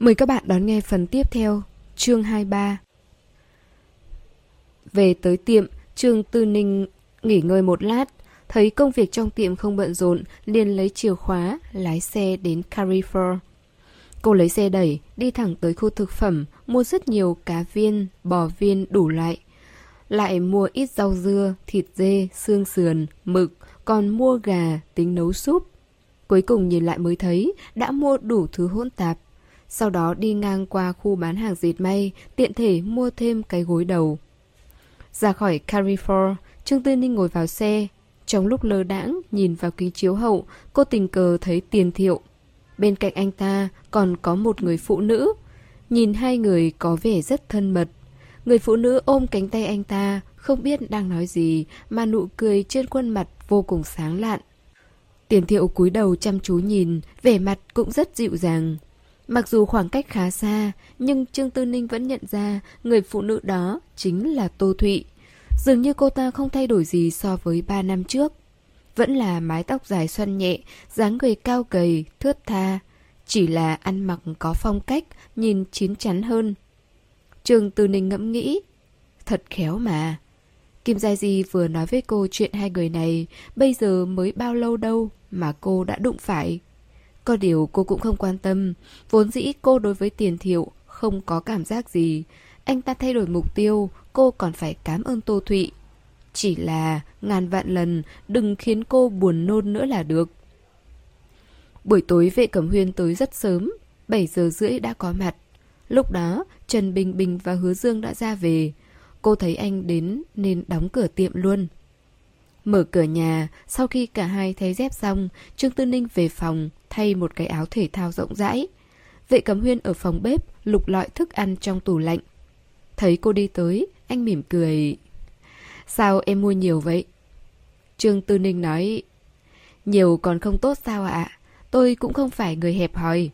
Mời các bạn đón nghe phần tiếp theo, chương 23. Về tới tiệm, Trương Tư Ninh nghỉ ngơi một lát, thấy công việc trong tiệm không bận rộn, liền lấy chìa khóa, lái xe đến Carrefour. Cô lấy xe đẩy, đi thẳng tới khu thực phẩm, mua rất nhiều cá viên, bò viên đủ loại. Lại mua ít rau dưa, thịt dê, xương sườn, mực, còn mua gà tính nấu súp. Cuối cùng nhìn lại mới thấy đã mua đủ thứ hỗn tạp. Sau đó đi ngang qua khu bán hàng dệt may, tiện thể mua thêm cái gối đầu. Ra khỏi Carrefour, Trương Tư Ninh ngồi vào xe. Trong lúc lơ đãng nhìn vào kính chiếu hậu, cô tình cờ thấy tiền thiệu. Bên cạnh anh ta còn có một người phụ nữ. Nhìn hai người có vẻ rất thân mật. Người phụ nữ ôm cánh tay anh ta, không biết đang nói gì mà nụ cười trên khuôn mặt vô cùng sáng lạn. Tiền thiệu cúi đầu chăm chú nhìn, vẻ mặt cũng rất dịu dàng. Mặc dù khoảng cách khá xa, nhưng Trương Tư Ninh vẫn nhận ra người phụ nữ đó chính là Tô Thụy. Dường như cô ta không thay đổi gì so với 3 năm trước. Vẫn là mái tóc dài xoăn nhẹ, dáng người cao gầy, thướt tha. Chỉ là ăn mặc có phong cách, nhìn chín chắn hơn. Trương Tư Ninh ngẫm nghĩ. Thật khéo mà. Kim Gia Di vừa nói với cô chuyện hai người này, bây giờ mới bao lâu đâu mà cô đã đụng phải. Có điều cô cũng không quan tâm, vốn dĩ cô đối với tiền thiệu không có cảm giác gì. Anh ta thay đổi mục tiêu, cô còn phải cảm ơn Tô Thụy. Chỉ là ngàn vạn lần đừng khiến cô buồn nôn nữa là được. Buổi tối vệ cẩm huyên tới rất sớm, 7 giờ rưỡi đã có mặt. Lúc đó, Trần Bình Bình và Hứa Dương đã ra về. Cô thấy anh đến nên đóng cửa tiệm luôn. Mở cửa nhà, sau khi cả hai thấy dép xong, Trương Tư Ninh về phòng, thay một cái áo thể thao rộng rãi. Vệ cẩm huyên ở phòng bếp, lục lọi thức ăn trong tủ lạnh. Thấy cô đi tới, anh mỉm cười. Sao em mua nhiều vậy? Trương Tư Ninh nói, nhiều còn không tốt sao ạ? Tôi cũng không phải người hẹp hòi.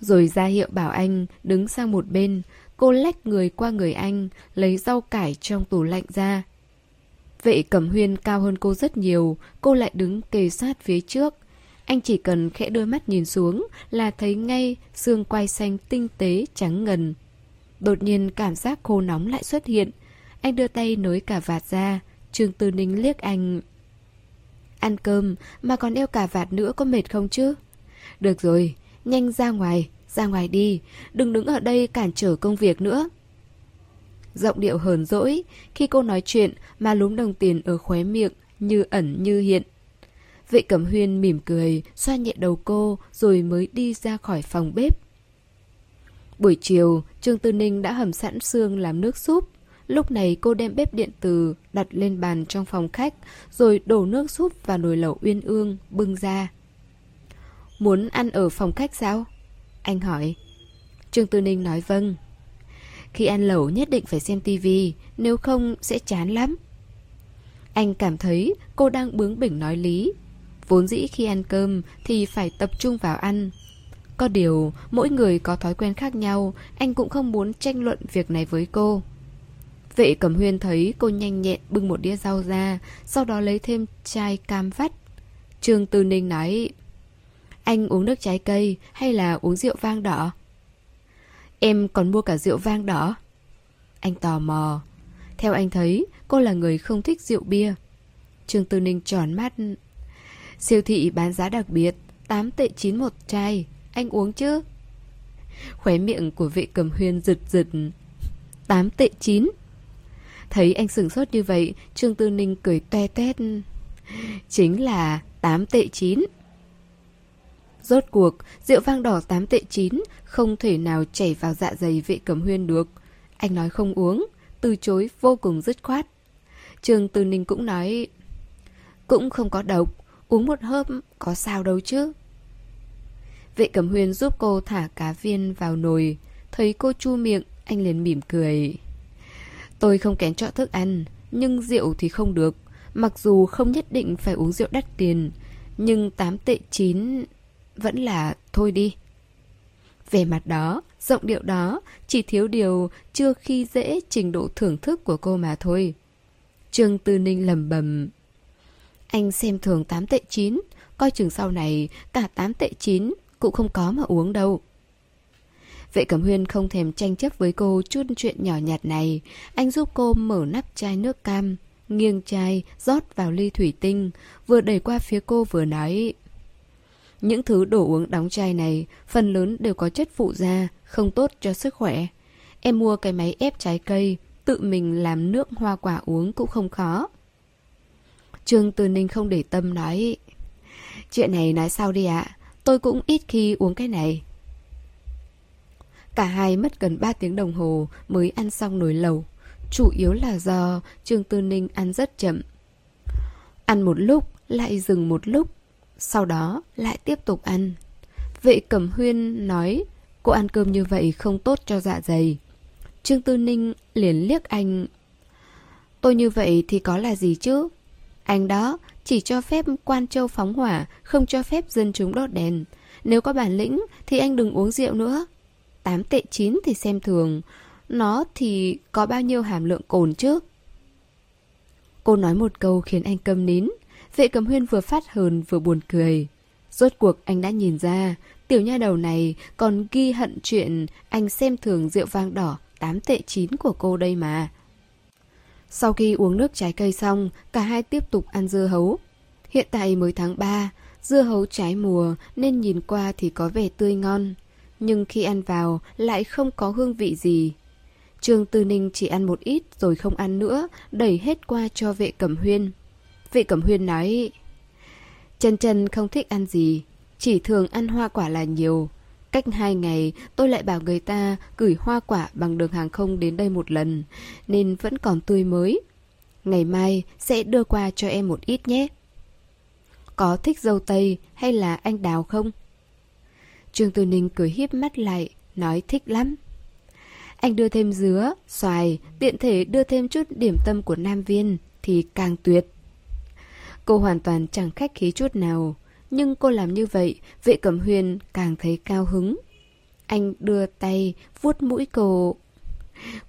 Rồi ra hiệu bảo anh đứng sang một bên, cô lách người qua người anh, lấy rau cải trong tủ lạnh ra. Vệ Cẩm Huyên cao hơn cô rất nhiều, cô lại đứng kề sát phía trước. Anh chỉ cần khẽ đôi mắt nhìn xuống là thấy ngay xương quai xanh tinh tế trắng ngần. Đột nhiên cảm giác khô nóng lại xuất hiện. Anh đưa tay nối cả vạt ra, Trương Tư Ninh liếc anh. Ăn cơm mà còn đeo cả vạt nữa có mệt không chứ? Được rồi, nhanh ra ngoài, ra ngoài đi, đừng đứng ở đây cản trở công việc nữa. Giọng điệu hờn dỗi, khi cô nói chuyện mà lúm đồng tiền ở khóe miệng, như ẩn như hiện. Vệ Cẩm Huyên mỉm cười, xoa nhẹ đầu cô rồi mới đi ra khỏi phòng bếp. Buổi chiều, Trương Tư Ninh đã hầm sẵn xương làm nước súp. Lúc này cô đem bếp điện từ đặt lên bàn trong phòng khách, rồi đổ nước súp vào nồi lẩu uyên ương, bưng ra. Muốn ăn ở phòng khách sao? Anh hỏi. Trương Tư Ninh nói vâng. Khi ăn lẩu nhất định phải xem tivi, nếu không sẽ chán lắm. Anh cảm thấy cô đang bướng bỉnh nói lý. Vốn dĩ khi ăn cơm thì phải tập trung vào ăn. Có điều, mỗi người có thói quen khác nhau, anh cũng không muốn tranh luận việc này với cô. Vệ Cẩm Huyên thấy cô nhanh nhẹn bưng một đĩa rau ra, sau đó lấy thêm chai cam vắt. Trương Tư Ninh nói, anh uống nước trái cây hay là uống rượu vang đỏ? Em còn mua cả rượu vang đỏ. Anh tò mò. Theo anh thấy, cô là người không thích rượu bia. Trương Tư Ninh tròn mắt. Siêu thị bán giá đặc biệt, 8 tệ 9 một chai. Anh uống chứ? Khóe miệng của vị cầm huyên giật giật. 8 tệ 9. Thấy anh sửng sốt như vậy, Trương Tư Ninh cười toe toét. Chính là 8 tệ 9. Rốt cuộc, rượu vang đỏ 8 tệ 9 không thể nào chảy vào dạ dày vệ cầm huyên được. Anh nói không uống, từ chối vô cùng dứt khoát. Trương Tư Ninh cũng nói, cũng không có độc, uống một hớp có sao đâu chứ. Vệ cẩm Huyền giúp cô thả cá viên vào nồi, thấy cô chu miệng, anh liền mỉm cười. Tôi không kén chọn thức ăn, nhưng rượu thì không được. Mặc dù không nhất định phải uống rượu đắt tiền, nhưng 8 tệ 9 vẫn là thôi đi. Về mặt đó, giọng điệu đó, chỉ thiếu điều chưa khi dễ trình độ thưởng thức của cô mà thôi. Trương Tư Ninh lầm bầm. Anh xem thường 8 tệ 9, coi chừng sau này cả 8 tệ 9 cũng không có mà uống đâu. Vệ Cẩm Huyên không thèm tranh chấp với cô chút chuyện nhỏ nhặt này. Anh giúp cô mở nắp chai nước cam, nghiêng chai, rót vào ly thủy tinh, vừa đẩy qua phía cô vừa nói. Những thứ đồ uống đóng chai này, phần lớn đều có chất phụ da, không tốt cho sức khỏe. Em mua cái máy ép trái cây, tự mình làm nước hoa quả uống cũng không khó. Trương Từ Ninh không để tâm nói. Chuyện này nói sau đi ạ? Tôi cũng ít khi uống cái này. Cả hai mất gần 3 tiếng đồng hồ mới ăn xong nồi lẩu. Chủ yếu là do Trương Tư Ninh ăn rất chậm. Ăn một lúc, lại dừng một lúc Sau đó lại tiếp tục ăn. Vệ Cẩm Huyên nói Cô ăn cơm như vậy không tốt cho dạ dày. Trương Tư Ninh liền liếc anh Tôi như vậy thì có là gì chứ? Anh đó chỉ cho phép quan châu phóng hỏa, không cho phép dân chúng đốt đèn. Nếu có bản lĩnh thì anh đừng uống rượu nữa. Tám tệ chín thì xem thường. Nó thì có bao nhiêu hàm lượng cồn chứ? Cô nói một câu khiến anh câm nín. Vệ cầm huyên vừa phát hờn vừa buồn cười. Rốt cuộc anh đã nhìn ra, tiểu nha đầu này còn ghi hận chuyện anh xem thường rượu vang đỏ 8 tệ 9 của cô đây mà. Sau khi uống nước trái cây xong, cả hai tiếp tục ăn dưa hấu. Hiện tại mới tháng 3, dưa hấu trái mùa nên nhìn qua thì có vẻ tươi ngon. Nhưng khi ăn vào lại không có hương vị gì. Trương Tư Ninh chỉ ăn một ít rồi không ăn nữa, đẩy hết qua cho vệ cẩm huyên. Vệ cẩm huyên nói, trần trần không thích ăn gì, chỉ thường ăn hoa quả là nhiều. Cách hai ngày, tôi lại bảo người ta gửi hoa quả bằng đường hàng không đến đây một lần, nên vẫn còn tươi mới. Ngày mai sẽ đưa qua cho em một ít nhé. Có thích dâu tây hay là anh đào không? Trương Tư Ninh cười hiếp mắt lại, nói thích lắm. Anh đưa thêm dứa, xoài, tiện thể đưa thêm chút điểm tâm của Nam Viên thì càng tuyệt. Cô hoàn toàn chẳng khách khí chút nào. Nhưng cô làm như vậy, vệ cẩm huyền càng thấy cao hứng. Anh đưa tay, vuốt mũi cô.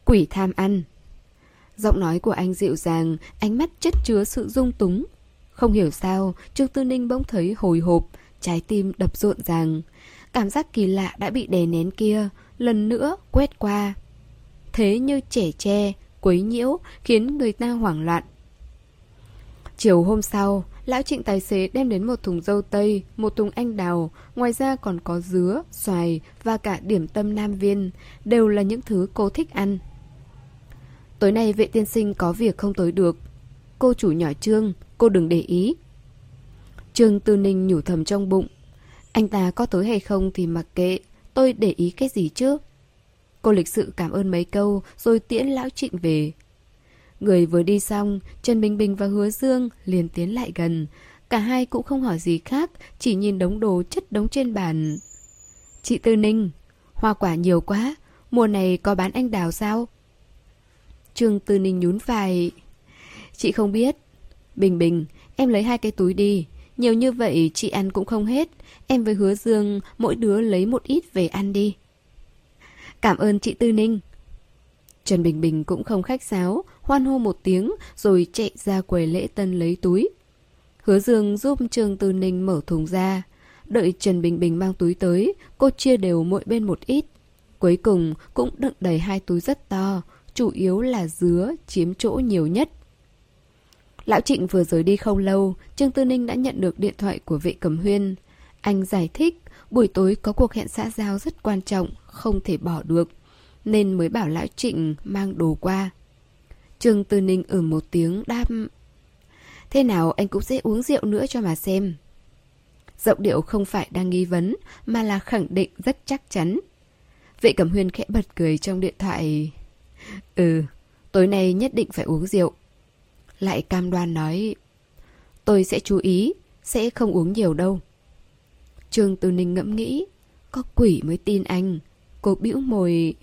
Quỷ tham ăn. Giọng nói của anh dịu dàng, ánh mắt chất chứa sự dung túng. Không hiểu sao, Trương Tư Ninh bỗng thấy hồi hộp, trái tim đập rộn ràng. Cảm giác kỳ lạ đã bị đè nén kia, lần nữa quét qua. Thế như trẻ tre, quấy nhiễu, khiến người ta hoảng loạn. Chiều hôm sau, Lão trịnh tài xế đem đến một thùng dâu tây, một thùng anh đào, ngoài ra còn có dứa, xoài và cả điểm tâm nam viên, đều là những thứ cô thích ăn. Tối nay vệ tiên sinh có việc không tới được. Cô chủ nhỏ Trương, cô đừng để ý. Trương Tư Ninh nhủ thầm trong bụng. Anh ta có tới hay không thì mặc kệ, tôi để ý cái gì chứ? Cô lịch sự cảm ơn mấy câu rồi tiễn lão trịnh về. Người vừa đi xong, Trần Bình Bình và Hứa Dương liền tiến lại gần. Cả hai cũng không hỏi gì khác, chỉ nhìn đống đồ chất đống trên bàn. Chị Tư Ninh, hoa quả nhiều quá, mùa này có bán anh đào sao? Trương Tư Ninh nhún vai. Chị không biết. Bình Bình, em lấy hai cái túi đi. Nhiều như vậy chị ăn cũng không hết. Em với Hứa Dương mỗi đứa lấy một ít về ăn đi. Cảm ơn chị Tư Ninh. Trần Bình Bình cũng không khách sáo, hoan hô một tiếng rồi chạy ra quầy lễ tân lấy túi. Hứa Dương giúp Trương Tư Ninh mở thùng ra. Đợi Trần Bình Bình mang túi tới, cô chia đều mỗi bên một ít. Cuối cùng cũng đựng đầy hai túi rất to, chủ yếu là dứa chiếm chỗ nhiều nhất. Lão Trịnh vừa rời đi không lâu, Trương Tư Ninh đã nhận được điện thoại của vệ cầm huyên. Anh giải thích, buổi tối có cuộc hẹn xã giao rất quan trọng, không thể bỏ được nên mới bảo lão Trịnh mang đồ qua. Trương Tư Ninh ở một tiếng đáp Thế nào anh cũng sẽ uống rượu nữa cho mà xem. Giọng điệu không phải đang nghi vấn mà là khẳng định rất chắc chắn. Vệ Cẩm Huyên khẽ bật cười trong điện thoại. Ừ, tối nay nhất định phải uống rượu. Lại cam đoan nói Tôi sẽ chú ý, sẽ không uống nhiều đâu. Trương Tư Ninh ngẫm nghĩ Có quỷ mới tin anh Cô bĩu môi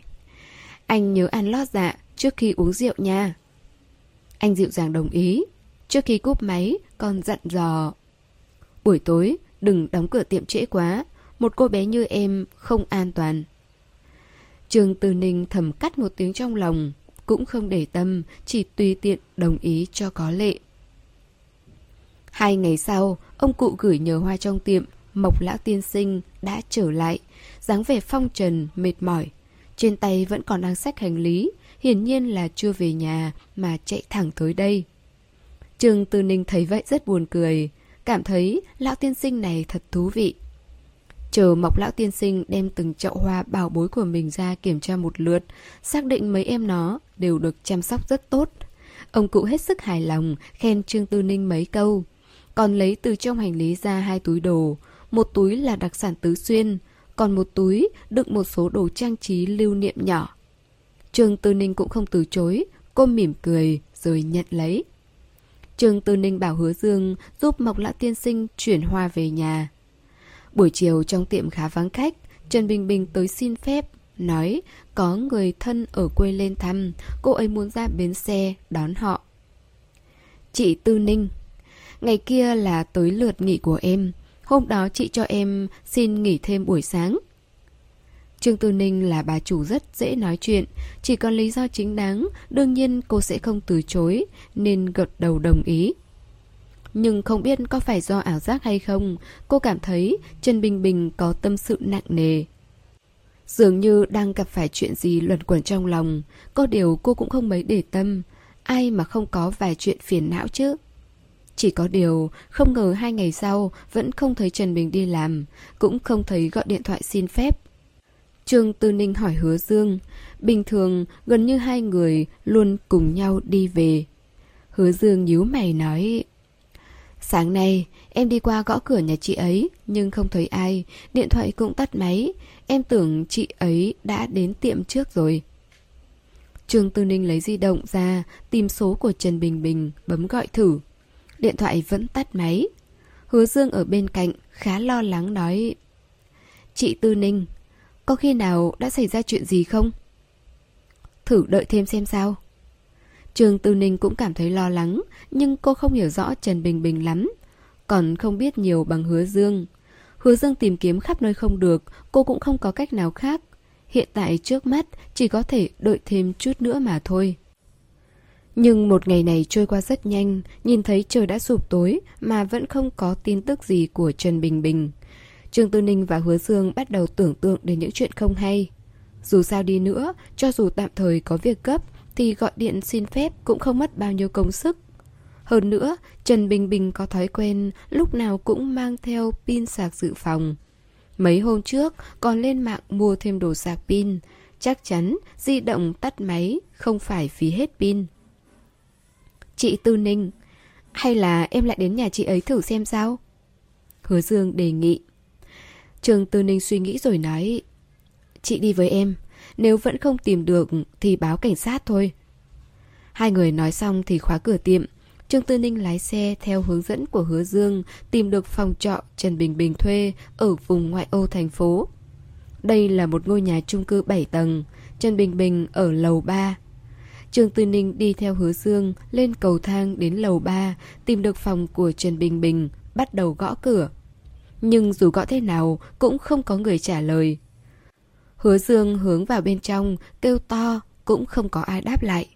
anh nhớ ăn lót dạ trước khi uống rượu nha. Anh dịu dàng đồng ý. Trước khi cúp máy, còn dặn dò. Buổi tối, đừng đóng cửa tiệm trễ quá. Một cô bé như em không an toàn. Trường Từ Ninh thầm cắt một tiếng trong lòng. Cũng không để tâm, chỉ tùy tiện đồng ý cho có lệ. Hai ngày sau, ông cụ gửi nhờ hoa trong tiệm, Mộc Lão Tiên Sinh đã trở lại, dáng vẻ phong trần, mệt mỏi, trên tay vẫn còn đang xách hành lý, hiển nhiên là chưa về nhà mà chạy thẳng tới đây. Trương Tư Ninh thấy vậy rất buồn cười, cảm thấy lão tiên sinh này thật thú vị. Chờ mọc lão tiên sinh đem từng chậu hoa bảo bối của mình ra kiểm tra một lượt, xác định mấy em nó đều được chăm sóc rất tốt. Ông cụ hết sức hài lòng, khen Trương Tư Ninh mấy câu. Còn lấy từ trong hành lý ra hai túi đồ. Một túi là đặc sản tứ xuyên, còn một túi đựng một số đồ trang trí lưu niệm nhỏ. Trương Tư Ninh cũng không từ chối, cô mỉm cười rồi nhận lấy. Trương Tư Ninh bảo Hứa Dương giúp Mộc Lã Tiên Sinh chuyển hoa về nhà. Buổi chiều trong tiệm khá vắng khách, Trần Bình Bình tới xin phép, nói có người thân ở quê lên thăm, cô ấy muốn ra bến xe đón họ. Chị Tư Ninh Ngày kia là tới lượt nghỉ của em, hôm đó chị cho em xin nghỉ thêm buổi sáng. Trương Tư Ninh là bà chủ rất dễ nói chuyện, chỉ còn lý do chính đáng, đương nhiên cô sẽ không từ chối, nên gật đầu đồng ý. Nhưng không biết có phải do ảo giác hay không, cô cảm thấy Trần Bình Bình có tâm sự nặng nề. Dường như đang gặp phải chuyện gì luẩn quẩn trong lòng, có điều cô cũng không mấy để tâm, ai mà không có vài chuyện phiền não chứ. Chỉ có điều, không ngờ hai ngày sau vẫn không thấy Trần Bình đi làm, cũng không thấy gọi điện thoại xin phép. Trương Tư Ninh hỏi hứa Dương, bình thường gần như hai người luôn cùng nhau đi về. Hứa Dương nhíu mày nói, Sáng nay, em đi qua gõ cửa nhà chị ấy, nhưng không thấy ai, điện thoại cũng tắt máy, em tưởng chị ấy đã đến tiệm trước rồi. Trương Tư Ninh lấy di động ra, tìm số của Trần Bình Bình, bấm gọi thử. Điện thoại vẫn tắt máy. Hứa Dương ở bên cạnh, khá lo lắng nói Chị Tư Ninh, có khi nào đã xảy ra chuyện gì không? Thử đợi thêm xem sao. Trường Tư Ninh cũng cảm thấy lo lắng, nhưng cô không hiểu rõ Trần Bình Bình lắm. Còn không biết nhiều bằng hứa Dương. Hứa Dương tìm kiếm khắp nơi không được, cô cũng không có cách nào khác. Hiện tại trước mắt chỉ có thể đợi thêm chút nữa mà thôi. Nhưng một ngày này trôi qua rất nhanh, nhìn thấy trời đã sụp tối mà vẫn không có tin tức gì của Trần Bình Bình. Trương Tư Ninh và Hứa Dương bắt đầu tưởng tượng đến những chuyện không hay. Dù sao đi nữa, cho dù tạm thời có việc cấp, thì gọi điện xin phép cũng không mất bao nhiêu công sức. Hơn nữa, Trần Bình Bình có thói quen lúc nào cũng mang theo pin sạc dự phòng. Mấy hôm trước còn lên mạng mua thêm đồ sạc pin, chắc chắn di động tắt máy không phải phí hết pin. Chị Tư Ninh, hay là em lại đến nhà chị ấy thử xem sao? Hứa Dương đề nghị. Trường Tư Ninh suy nghĩ rồi nói, chị đi với em, nếu vẫn không tìm được thì báo cảnh sát thôi. Hai người nói xong thì khóa cửa tiệm. Trương Tư Ninh lái xe theo hướng dẫn của Hứa Dương tìm được phòng trọ Trần Bình Bình thuê ở vùng ngoại ô thành phố. Đây là một ngôi nhà chung cư 7 tầng, Trần Bình Bình ở lầu 3. Trương Tư Ninh đi theo Hứa Dương lên cầu thang đến lầu 3, tìm được phòng của Trần Bình Bình, bắt đầu gõ cửa. Nhưng dù gõ thế nào cũng không có người trả lời. Hứa Dương hướng vào bên trong, kêu to, cũng không có ai đáp lại.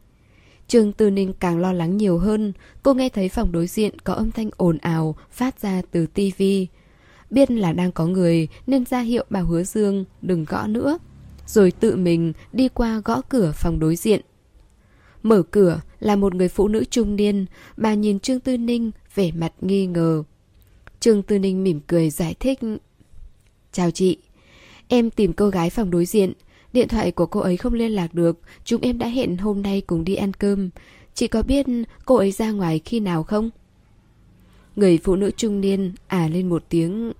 Trương Tư Ninh càng lo lắng nhiều hơn, cô nghe thấy phòng đối diện có âm thanh ồn ào phát ra từ tivi. Biết là đang có người nên ra hiệu bảo Hứa Dương đừng gõ nữa, rồi tự mình đi qua gõ cửa phòng đối diện. Mở cửa là một người phụ nữ trung niên, bà nhìn Trương Tư Ninh vẻ mặt nghi ngờ. Trương Tư Ninh mỉm cười giải thích. Chào chị, Em tìm cô gái phòng đối diện Điện thoại của cô ấy không liên lạc được Chúng em đã hẹn hôm nay cùng đi ăn cơm Chị có biết cô ấy ra ngoài khi nào không? Người phụ nữ trung niên à lên một tiếng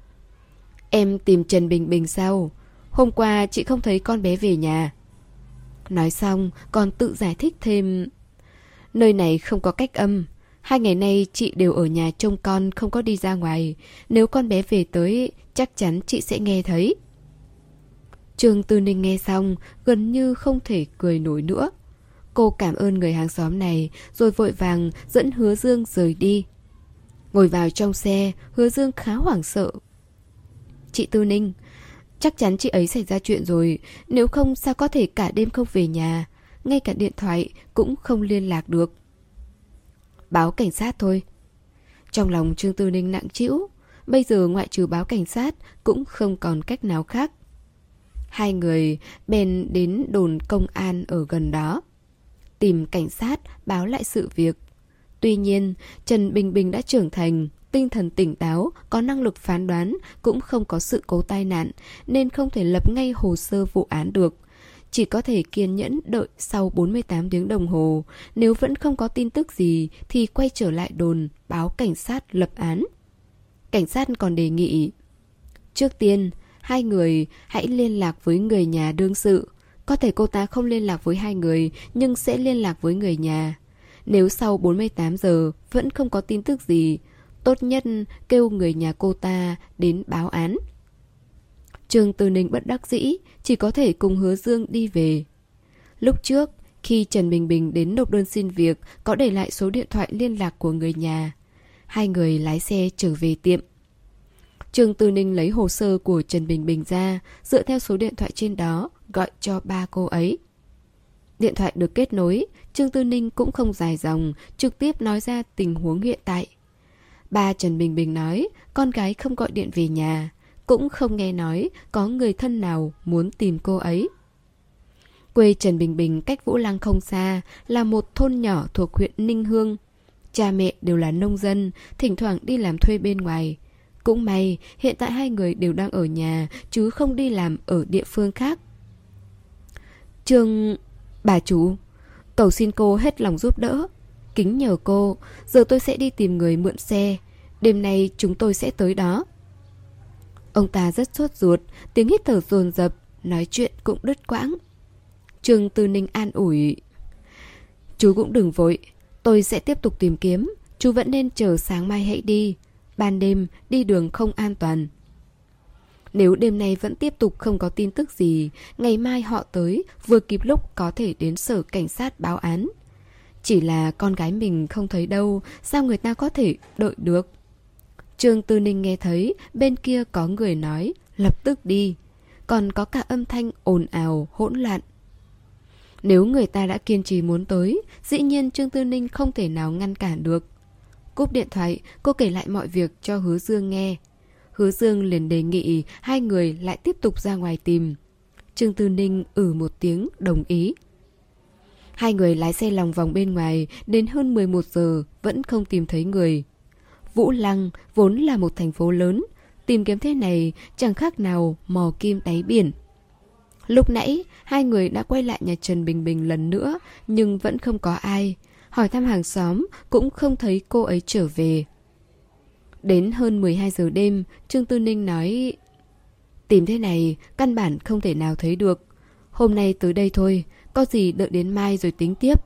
Em tìm Trần Bình Bình sao? Hôm qua chị không thấy con bé về nhà Nói xong còn tự giải thích thêm Nơi này không có cách âm Hai ngày nay chị đều ở nhà trông con không có đi ra ngoài Nếu con bé về tới Chắc chắn chị sẽ nghe thấy Trương Tư Ninh nghe xong, gần như không thể cười nổi nữa. Cô cảm ơn người hàng xóm này, rồi vội vàng dẫn Hứa Dương rời đi. Ngồi vào trong xe, Hứa Dương khá hoảng sợ. Chị Tư Ninh, chắc chắn chị ấy xảy ra chuyện rồi, nếu không sao có thể cả đêm không về nhà, ngay cả điện thoại cũng không liên lạc được. Báo cảnh sát thôi. Trong lòng Trương Tư Ninh nặng trĩu, bây giờ ngoại trừ báo cảnh sát cũng không còn cách nào khác. Hai người bèn đến đồn công an ở gần đó. Tìm cảnh sát báo lại sự việc. Tuy nhiên, Trần Bình Bình đã trưởng thành, tinh thần tỉnh táo, có năng lực phán đoán, cũng không có sự cố tai nạn, nên không thể lập ngay hồ sơ vụ án được. Chỉ có thể kiên nhẫn đợi sau 48 tiếng đồng hồ, nếu vẫn không có tin tức gì thì quay trở lại đồn, báo cảnh sát lập án. Cảnh sát còn đề nghị Trước tiên, hai người hãy liên lạc với người nhà đương sự. Có thể cô ta không liên lạc với hai người, nhưng sẽ liên lạc với người nhà. Nếu sau 48 giờ vẫn không có tin tức gì, tốt nhất kêu người nhà cô ta đến báo án. Trương Tư Ninh bất đắc dĩ, chỉ có thể cùng hứa Dương đi về. Lúc trước, khi Trần Bình Bình đến nộp đơn xin việc, có để lại số điện thoại liên lạc của người nhà. Hai người lái xe trở về tiệm. Trương Tư Ninh lấy hồ sơ của Trần Bình Bình ra, dựa theo số điện thoại trên đó, gọi cho ba cô ấy. Điện thoại được kết nối, Trương Tư Ninh cũng không dài dòng, trực tiếp nói ra tình huống hiện tại. Ba Trần Bình Bình nói, con gái không gọi điện về nhà, cũng không nghe nói có người thân nào muốn tìm cô ấy. Quê Trần Bình Bình cách Vũ Lăng không xa, là một thôn nhỏ thuộc huyện Ninh Hương. Cha mẹ đều là nông dân, thỉnh thoảng đi làm thuê bên ngoài. Cũng may, hiện tại hai người đều đang ở nhà, chứ không đi làm ở địa phương khác. Trương... Bà chủ, cầu xin cô hết lòng giúp đỡ. Kính nhờ cô, giờ tôi sẽ đi tìm người mượn xe. Đêm nay chúng tôi sẽ tới đó. Ông ta rất sốt ruột, tiếng hít thở dồn dập, nói chuyện cũng đứt quãng. Trương Tư Ninh an ủi. Chú cũng đừng vội, tôi sẽ tiếp tục tìm kiếm. Chú vẫn nên chờ sáng mai hãy đi. Ban đêm, đi đường không an toàn. Nếu đêm nay vẫn tiếp tục không có tin tức gì, ngày mai họ tới, vừa kịp lúc có thể đến sở cảnh sát báo án. Chỉ là con gái mình không thấy đâu, sao người ta có thể đợi được? Trương Tư Ninh nghe thấy bên kia có người nói, lập tức đi. Còn có cả âm thanh ồn ào, hỗn loạn. Nếu người ta đã kiên trì muốn tới, dĩ nhiên Trương Tư Ninh không thể nào ngăn cản được. Cúp điện thoại, cô kể lại mọi việc cho Hứa Dương nghe. Hứa Dương liền đề nghị hai người lại tiếp tục ra ngoài tìm. Trương Tư Ninh ử một tiếng đồng ý. Hai người lái xe lòng vòng bên ngoài đến hơn 11 giờ vẫn không tìm thấy người. Vũ Lăng vốn là một thành phố lớn, tìm kiếm thế này chẳng khác nào mò kim đáy biển. Lúc nãy, hai người đã quay lại nhà Trần Bình Bình lần nữa, nhưng vẫn không có ai. Hỏi thăm hàng xóm, cũng không thấy cô ấy trở về. Đến hơn 12 giờ đêm, Trương Tư Ninh nói Tìm thế này, căn bản không thể nào thấy được. Hôm nay tới đây thôi, có gì đợi đến mai rồi tính tiếp.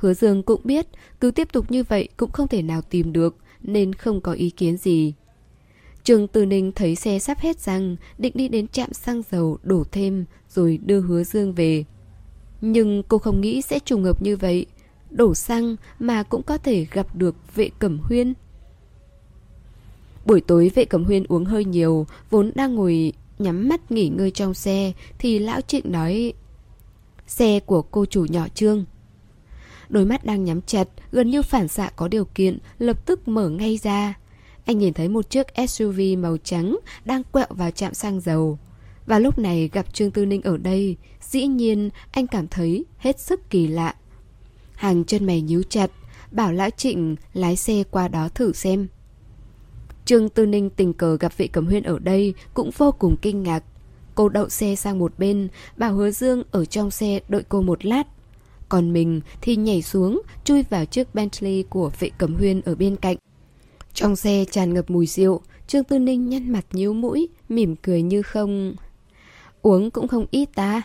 Hứa Dương cũng biết, cứ tiếp tục như vậy cũng không thể nào tìm được, nên không có ý kiến gì. Trường Từ Ninh thấy xe sắp hết xăng, định đi đến trạm xăng dầu đổ thêm rồi đưa Hứa Dương về. Nhưng cô không nghĩ sẽ trùng hợp như vậy, đổ xăng mà cũng có thể gặp được vệ cẩm huyên. Buổi tối vệ cẩm huyên uống hơi nhiều, vốn đang ngồi nhắm mắt nghỉ ngơi trong xe, thì lão trịnh nói Xe của cô chủ nhỏ Trương. Đôi mắt đang nhắm chặt, gần như phản xạ có điều kiện, lập tức mở ngay ra. Anh nhìn thấy một chiếc SUV màu trắng đang quẹo vào trạm xăng dầu. Và lúc này gặp Trương Tư Ninh ở đây, dĩ nhiên anh cảm thấy hết sức kỳ lạ. Hàng chân mày nhíu chặt, bảo lão Trịnh lái xe qua đó thử xem. Trương Tư Ninh tình cờ gặp vị cẩm huyên ở đây cũng vô cùng kinh ngạc. Cô đậu xe sang một bên, bảo hứa Dương ở trong xe đợi cô một lát. Còn mình thì nhảy xuống, chui vào chiếc Bentley của vệ cẩm huyên ở bên cạnh. Trong xe tràn ngập mùi rượu, Trương Tư Ninh nhăn mặt nhíu mũi, mỉm cười như không... Uống cũng không ít ta.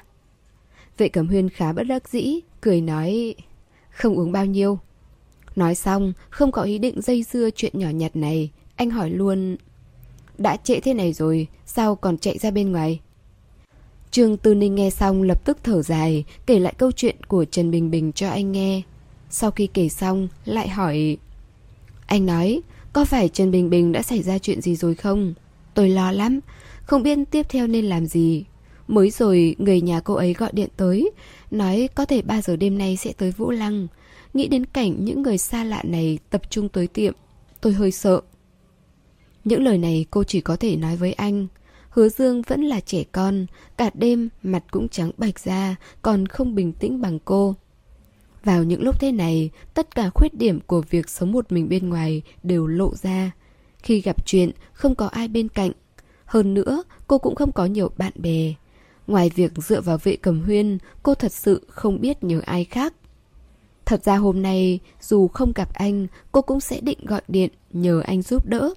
Vệ cẩm huyên khá bất đắc dĩ, cười nói... Không uống bao nhiêu. Nói xong, không có ý định dây dưa chuyện nhỏ nhặt này, anh hỏi luôn Đã trễ thế này rồi Sao còn chạy ra bên ngoài Trương Tư Ninh nghe xong lập tức thở dài, Kể lại câu chuyện của Trần Bình Bình cho anh nghe. Sau khi kể xong, Lại hỏi, Anh nói, Có phải Trần Bình Bình đã xảy ra chuyện gì rồi không? Tôi lo lắm, Không biết tiếp theo nên làm gì. Mới rồi, người nhà cô ấy gọi điện tới, Nói có thể 3 giờ đêm nay sẽ tới Vũ Lăng. Nghĩ đến cảnh những người xa lạ này tập trung tới tiệm, Tôi hơi sợ. Những lời này cô chỉ có thể nói với anh. Hứa Dương vẫn là trẻ con, cả đêm mặt cũng trắng bạch ra, còn không bình tĩnh bằng cô. Vào những lúc thế này, tất cả khuyết điểm của việc sống một mình bên ngoài đều lộ ra. Khi gặp chuyện, không có ai bên cạnh. Hơn nữa, cô cũng không có nhiều bạn bè. Ngoài việc dựa vào vệ cầm huyên, cô thật sự không biết nhớ ai khác. Thật ra hôm nay, dù không gặp anh, cô cũng sẽ định gọi điện nhờ anh giúp đỡ.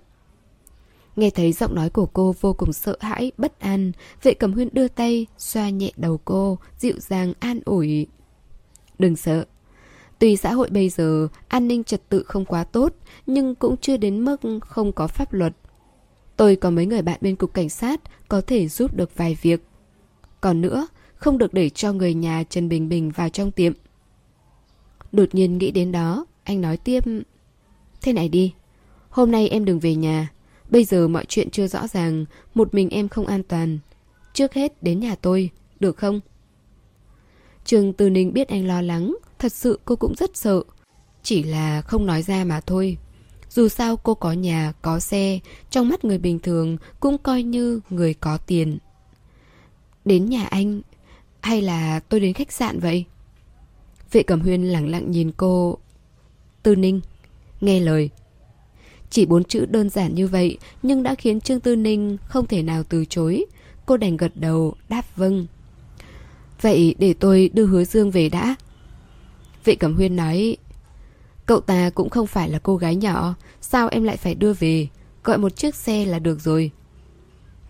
Nghe thấy giọng nói của cô vô cùng sợ hãi, bất an, vệ cầm huyên đưa tay, xoa nhẹ đầu cô, dịu dàng an ủi. Đừng sợ. Tuy xã hội bây giờ an ninh trật tự không quá tốt, nhưng cũng chưa đến mức không có pháp luật. Tôi có mấy người bạn bên cục cảnh sát có thể giúp được vài việc. Còn nữa, không được để cho người nhà Trần Bình Bình vào trong tiệm. Đột nhiên nghĩ đến đó, anh nói tiếp. Thế này đi, hôm nay em đừng về nhà. Bây giờ mọi chuyện chưa rõ ràng, một mình em không an toàn. Trước hết đến nhà tôi, được không? Trường Từ Ninh biết anh lo lắng, thật sự cô cũng rất sợ. Chỉ là không nói ra mà thôi. Dù sao cô có nhà, có xe, trong mắt người bình thường cũng coi như người có tiền. Đến nhà anh, hay là tôi đến khách sạn vậy? Vệ Cẩm Huyên lặng lặng nhìn cô. Tư Ninh, nghe lời. Chỉ bốn chữ đơn giản như vậy nhưng đã khiến Trương Tư Ninh không thể nào từ chối. Cô đành gật đầu, đáp vâng. Vậy để tôi đưa hứa Dương về đã. Vệ Cẩm Huyên nói, cậu ta cũng không phải là cô gái nhỏ, sao em lại phải đưa về, gọi một chiếc xe là được rồi.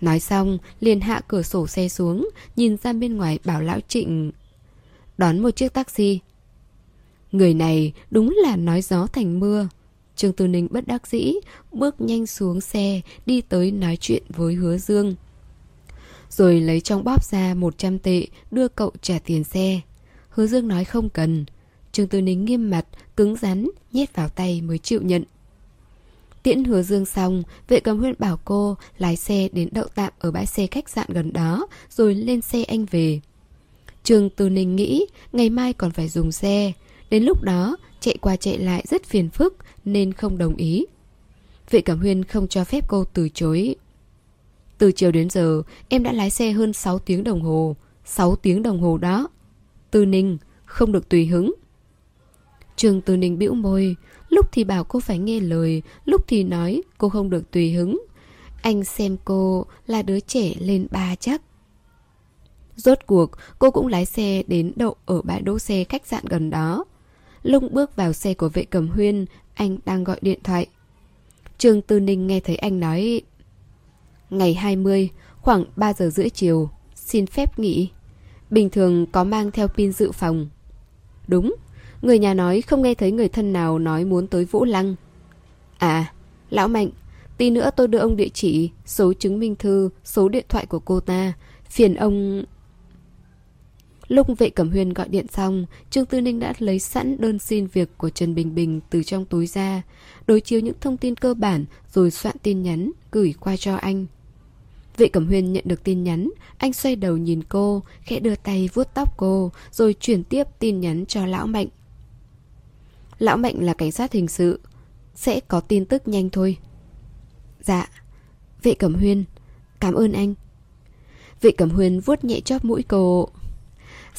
Nói xong, liền hạ cửa sổ xe xuống, nhìn ra bên ngoài bảo lão trịnh. Đón một chiếc taxi. Người này đúng là nói gió thành mưa. Trương Tư Ninh bất đắc dĩ, bước nhanh xuống xe, đi tới nói chuyện với Hứa Dương. Rồi lấy trong bóp ra 100 tệ, đưa cậu trả tiền xe. Hứa Dương nói không cần. Trương Tư Ninh nghiêm mặt, cứng rắn, nhét vào tay mới chịu nhận. Tiễn hứa dương xong, vệ cầm huyên bảo cô lái xe đến đậu tạm ở bãi xe khách sạn gần đó, rồi lên xe anh về. Trường Từ Ninh nghĩ ngày mai còn phải dùng xe. Đến lúc đó, chạy qua chạy lại rất phiền phức nên không đồng ý. Vệ Cẩm Huyên không cho phép cô từ chối. Từ chiều đến giờ, em đã lái xe hơn 6 tiếng đồng hồ. 6 tiếng đồng hồ đó. Tư Ninh, không được tùy hứng. Trường Tư Ninh bĩu môi, lúc thì bảo cô phải nghe lời, lúc thì nói cô không được tùy hứng. Anh xem cô là đứa trẻ lên ba chắc. Rốt cuộc, cô cũng lái xe đến đậu ở bãi đỗ xe khách sạn gần đó. lung bước vào xe của vệ cầm huyên, anh đang gọi điện thoại. Trương Tư Ninh nghe thấy anh nói Ngày 20, khoảng 3 giờ rưỡi chiều, xin phép nghỉ. Bình thường có mang theo pin dự phòng. Đúng, người nhà nói không nghe thấy người thân nào nói muốn tới Vũ Lăng. À, Lão Mạnh, tí nữa tôi đưa ông địa chỉ, số chứng minh thư, số điện thoại của cô ta. Phiền ông... Lúc vệ cẩm huyên gọi điện xong, Trương Tư Ninh đã lấy sẵn đơn xin việc của Trần Bình Bình từ trong túi ra, đối chiếu những thông tin cơ bản rồi soạn tin nhắn, gửi qua cho anh. Vệ Cẩm Huyên nhận được tin nhắn, anh xoay đầu nhìn cô, khẽ đưa tay vuốt tóc cô, rồi chuyển tiếp tin nhắn cho Lão Mạnh. Lão Mạnh là cảnh sát hình sự, sẽ có tin tức nhanh thôi. Dạ, vệ Cẩm Huyên, cảm ơn anh. Vệ Cẩm Huyên vuốt nhẹ chóp mũi cô.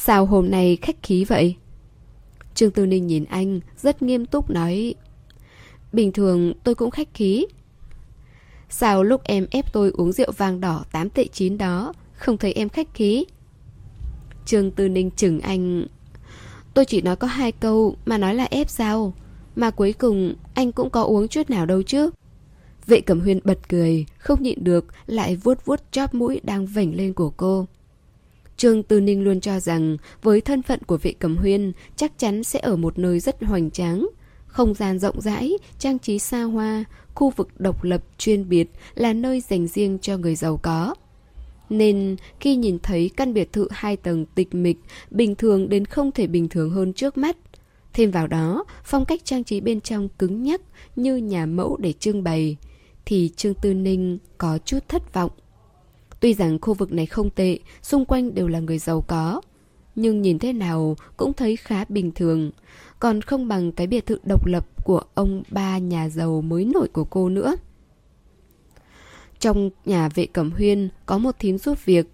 Sao hôm nay khách khí vậy? Trương Tư Ninh nhìn anh, rất nghiêm túc nói. Bình thường tôi cũng khách khí, Sao lúc em ép tôi uống rượu vang đỏ 8 tệ 9 đó Không thấy em khách khí Trương Tư Ninh chừng anh Tôi chỉ nói có hai câu Mà nói là ép sao Mà cuối cùng anh cũng có uống chút nào đâu chứ Vệ Cẩm Huyên bật cười Không nhịn được Lại vuốt vuốt chóp mũi đang vảnh lên của cô Trương Tư Ninh luôn cho rằng với thân phận của vệ cầm huyên chắc chắn sẽ ở một nơi rất hoành tráng. Không gian rộng rãi, trang trí xa hoa, khu vực độc lập chuyên biệt là nơi dành riêng cho người giàu có. Nên khi nhìn thấy căn biệt thự hai tầng tịch mịch, bình thường đến không thể bình thường hơn trước mắt. Thêm vào đó, phong cách trang trí bên trong cứng nhắc như nhà mẫu để trưng bày, thì Trương Tư Ninh có chút thất vọng. Tuy rằng khu vực này không tệ, xung quanh đều là người giàu có, nhưng nhìn thế nào cũng thấy khá bình thường còn không bằng cái biệt thự độc lập của ông ba nhà giàu mới nổi của cô nữa. Trong nhà vệ cẩm huyên có một thím giúp việc.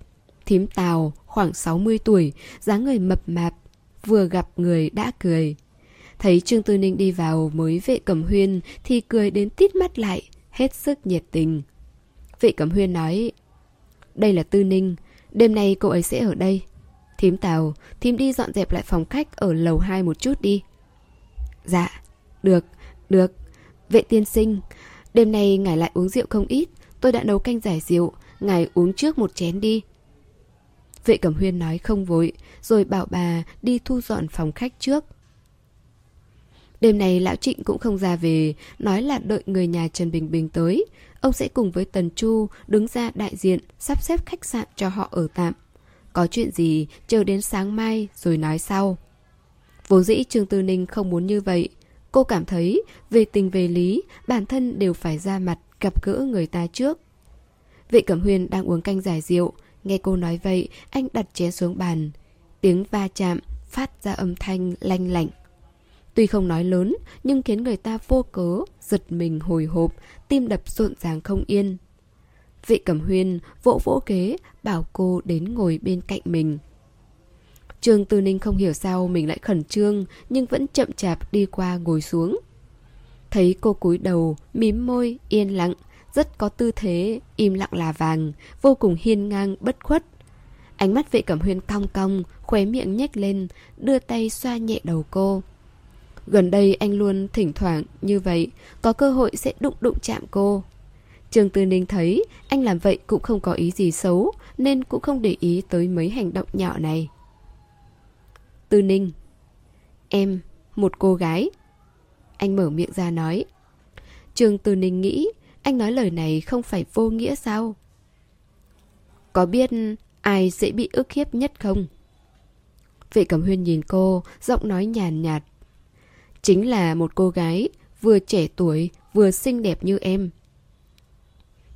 Thím Tào, khoảng 60 tuổi, dáng người mập mạp, vừa gặp người đã cười. Thấy Trương Tư Ninh đi vào mới vệ cẩm huyên thì cười đến tít mắt lại, hết sức nhiệt tình. Vệ cẩm huyên nói, đây là Tư Ninh, đêm nay cô ấy sẽ ở đây. Thím Tào, thím đi dọn dẹp lại phòng khách ở lầu 2 một chút đi. Dạ, được, được. Vệ tiên sinh, đêm nay ngài lại uống rượu không ít, tôi đã nấu canh giải rượu, ngài uống trước một chén đi. Vệ Cẩm Huyên nói không vội, rồi bảo bà đi thu dọn phòng khách trước. Đêm nay lão Trịnh cũng không ra về, nói là đợi người nhà Trần Bình Bình tới. Ông sẽ cùng với Tần Chu đứng ra đại diện, sắp xếp khách sạn cho họ ở tạm. Có chuyện gì, chờ đến sáng mai rồi nói sau. Vốn dĩ Trương Tư Ninh không muốn như vậy. Cô cảm thấy, về tình về lý, bản thân đều phải ra mặt gặp gỡ người ta trước. Vệ Cẩm Huyền đang uống canh giải rượu, nghe cô nói vậy, anh đặt chén xuống bàn. Tiếng va chạm, phát ra âm thanh lanh lạnh. Tuy không nói lớn, nhưng khiến người ta vô cớ, giật mình hồi hộp, tim đập rộn ràng không yên. Vị Cẩm Huyên vỗ vỗ kế, bảo cô đến ngồi bên cạnh mình. Trương Tư Ninh không hiểu sao mình lại khẩn trương, nhưng vẫn chậm chạp đi qua ngồi xuống. Thấy cô cúi đầu, mím môi, yên lặng, rất có tư thế, im lặng là vàng, vô cùng hiên ngang, bất khuất. Ánh mắt vệ cẩm huyên cong cong, khóe miệng nhếch lên, đưa tay xoa nhẹ đầu cô. Gần đây anh luôn thỉnh thoảng như vậy, có cơ hội sẽ đụng đụng chạm cô. Trương Tư Ninh thấy anh làm vậy cũng không có ý gì xấu, nên cũng không để ý tới mấy hành động nhỏ này. Tư Ninh Em, một cô gái. Anh mở miệng ra nói. Trương Tư Ninh nghĩ anh nói lời này không phải vô nghĩa sao? Có biết ai dễ bị ức hiếp nhất không? Vệ Cẩm Huyên nhìn cô, giọng nói nhàn nhạt. Chính là một cô gái, vừa trẻ tuổi, vừa xinh đẹp như em.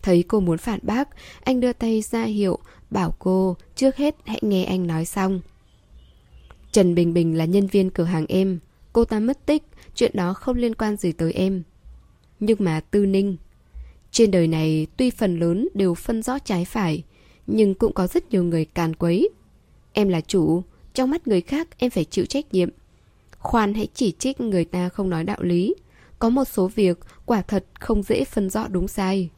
Thấy cô muốn phản bác, anh đưa tay ra hiệu, bảo cô trước hết hãy nghe anh nói xong. Trần Bình Bình là nhân viên cửa hàng em. Cô ta mất tích, chuyện đó không liên quan gì tới em. Nhưng mà Tư Ninh... Trên đời này tuy phần lớn đều phân rõ trái phải, nhưng cũng có rất nhiều người càn quấy. Em là chủ, trong mắt người khác em phải chịu trách nhiệm. Khoan hãy chỉ trích người ta không nói đạo lý. Có một số việc quả thật không dễ phân rõ đúng sai.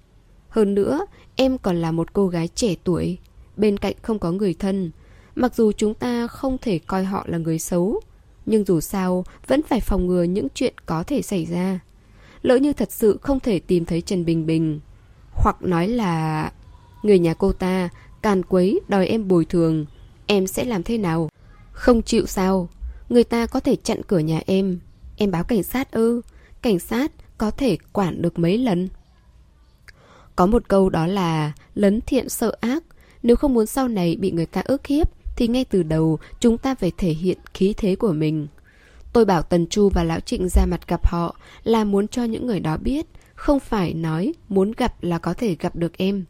Hơn nữa, em còn là một cô gái trẻ tuổi, bên cạnh không có người thân. Mặc dù chúng ta không thể coi họ là người xấu, nhưng dù sao vẫn phải phòng ngừa những chuyện có thể xảy ra. Lỡ như thật sự không thể tìm thấy Trần Bình Bình, hoặc nói là người nhà cô ta càn quấy đòi em bồi thường, em sẽ làm thế nào? Không chịu sao? Người ta có thể chặn cửa nhà em, em báo cảnh sát ư? Cảnh sát có thể quản được mấy lần? Có một câu đó là lấn thiện sợ ác, nếu không muốn sau này bị người ta ức hiếp thì ngay từ đầu chúng ta phải thể hiện khí thế của mình. Tôi bảo Tần Chu và Lão Trịnh ra mặt gặp họ là muốn cho những người đó biết, không phải nói muốn gặp là có thể gặp được em.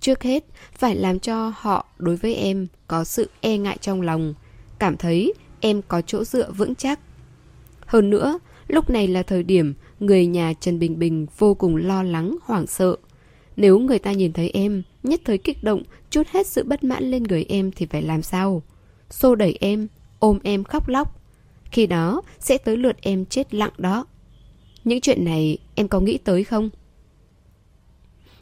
Trước hết, phải làm cho họ đối với em có sự e ngại trong lòng, cảm thấy em có chỗ dựa vững chắc. Hơn nữa, lúc này là thời điểm người nhà Trần Bình Bình vô cùng lo lắng, hoảng sợ. Nếu người ta nhìn thấy em, nhất thời kích động, chút hết sự bất mãn lên người em thì phải làm sao? Xô đẩy em, ôm em khóc lóc. Khi đó sẽ tới lượt em chết lặng đó. Những chuyện này em có nghĩ tới không?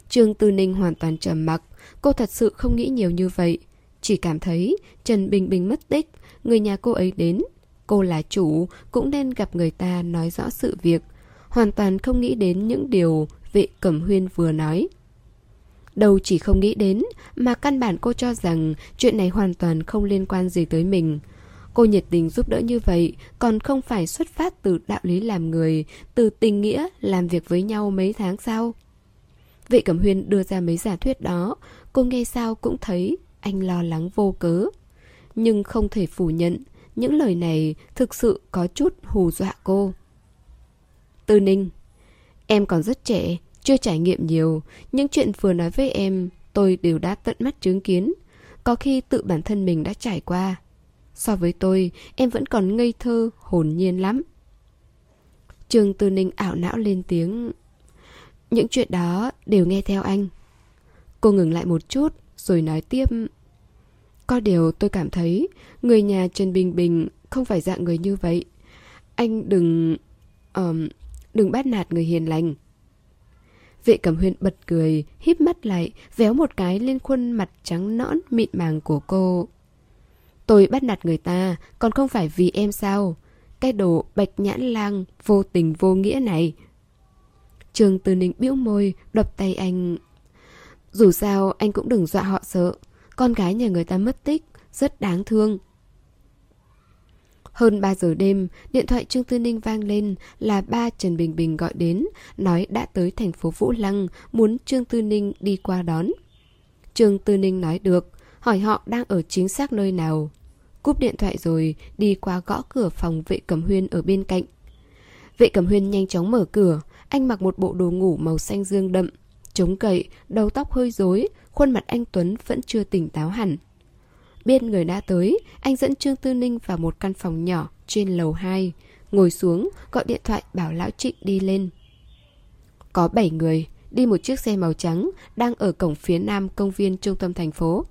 Trương Tư Ninh hoàn toàn trầm mặc, cô thật sự không nghĩ nhiều như vậy. Chỉ cảm thấy Trần Bình Bình mất tích, người nhà cô ấy đến. Cô là chủ, cũng nên gặp người ta nói rõ sự việc. Hoàn toàn không nghĩ đến những điều vệ Cẩm Huyên vừa nói. đầu chỉ không nghĩ đến, mà căn bản cô cho rằng chuyện này hoàn toàn không liên quan gì tới mình. Cô nhiệt tình giúp đỡ như vậy, còn không phải xuất phát từ đạo lý làm người, từ tình nghĩa làm việc với nhau mấy tháng sau. Vệ Cẩm Huyên đưa ra mấy giả thuyết đó, cô nghe sao cũng thấy anh lo lắng vô cớ. Nhưng không thể phủ nhận, những lời này thực sự có chút hù dọa cô. Tư Ninh Em còn rất trẻ, chưa trải nghiệm nhiều, những chuyện vừa nói với em tôi đều đã tận mắt chứng kiến. Có khi tự bản thân mình đã trải qua. So với tôi, em vẫn còn ngây thơ, hồn nhiên lắm. Trường Tư Ninh ảo não lên tiếng. Những chuyện đó đều nghe theo anh. Cô ngừng lại một chút, rồi nói tiếp. Có điều tôi cảm thấy người nhà Trần Bình Bình không phải dạng người như vậy. Anh đừng... Um, đừng bắt nạt người hiền lành. Vệ cẩm huyên bật cười, híp mắt lại, véo một cái lên khuôn mặt trắng nõn mịn màng của cô. Tôi bắt nạt người ta, còn không phải vì em sao? Cái đồ bạch nhãn lang, vô tình vô nghĩa này. Trường Từ Ninh bĩu môi, đập tay anh. Dù sao, anh cũng đừng dọa họ sợ. Con gái nhà người ta mất tích, rất đáng thương. Hơn 3 giờ đêm, điện thoại Trương Tư Ninh vang lên là ba Trần Bình Bình gọi đến, nói đã tới thành phố Vũ Lăng, muốn Trương Tư Ninh đi qua đón. Trương Tư Ninh nói được, hỏi họ đang ở chính xác nơi nào. Cúp điện thoại rồi, đi qua gõ cửa phòng vệ cẩm huyên ở bên cạnh. Vệ cẩm huyên nhanh chóng mở cửa, anh mặc một bộ đồ ngủ màu xanh dương đậm, chống cậy, đầu tóc hơi rối, khuôn mặt anh Tuấn vẫn chưa tỉnh táo hẳn. Biết người đã tới, anh dẫn Trương Tư Ninh vào một căn phòng nhỏ trên lầu 2, ngồi xuống, gọi điện thoại bảo Lão Trịnh đi lên. Có 7 người, đi một chiếc xe màu trắng, đang ở cổng phía nam công viên trung tâm thành phố.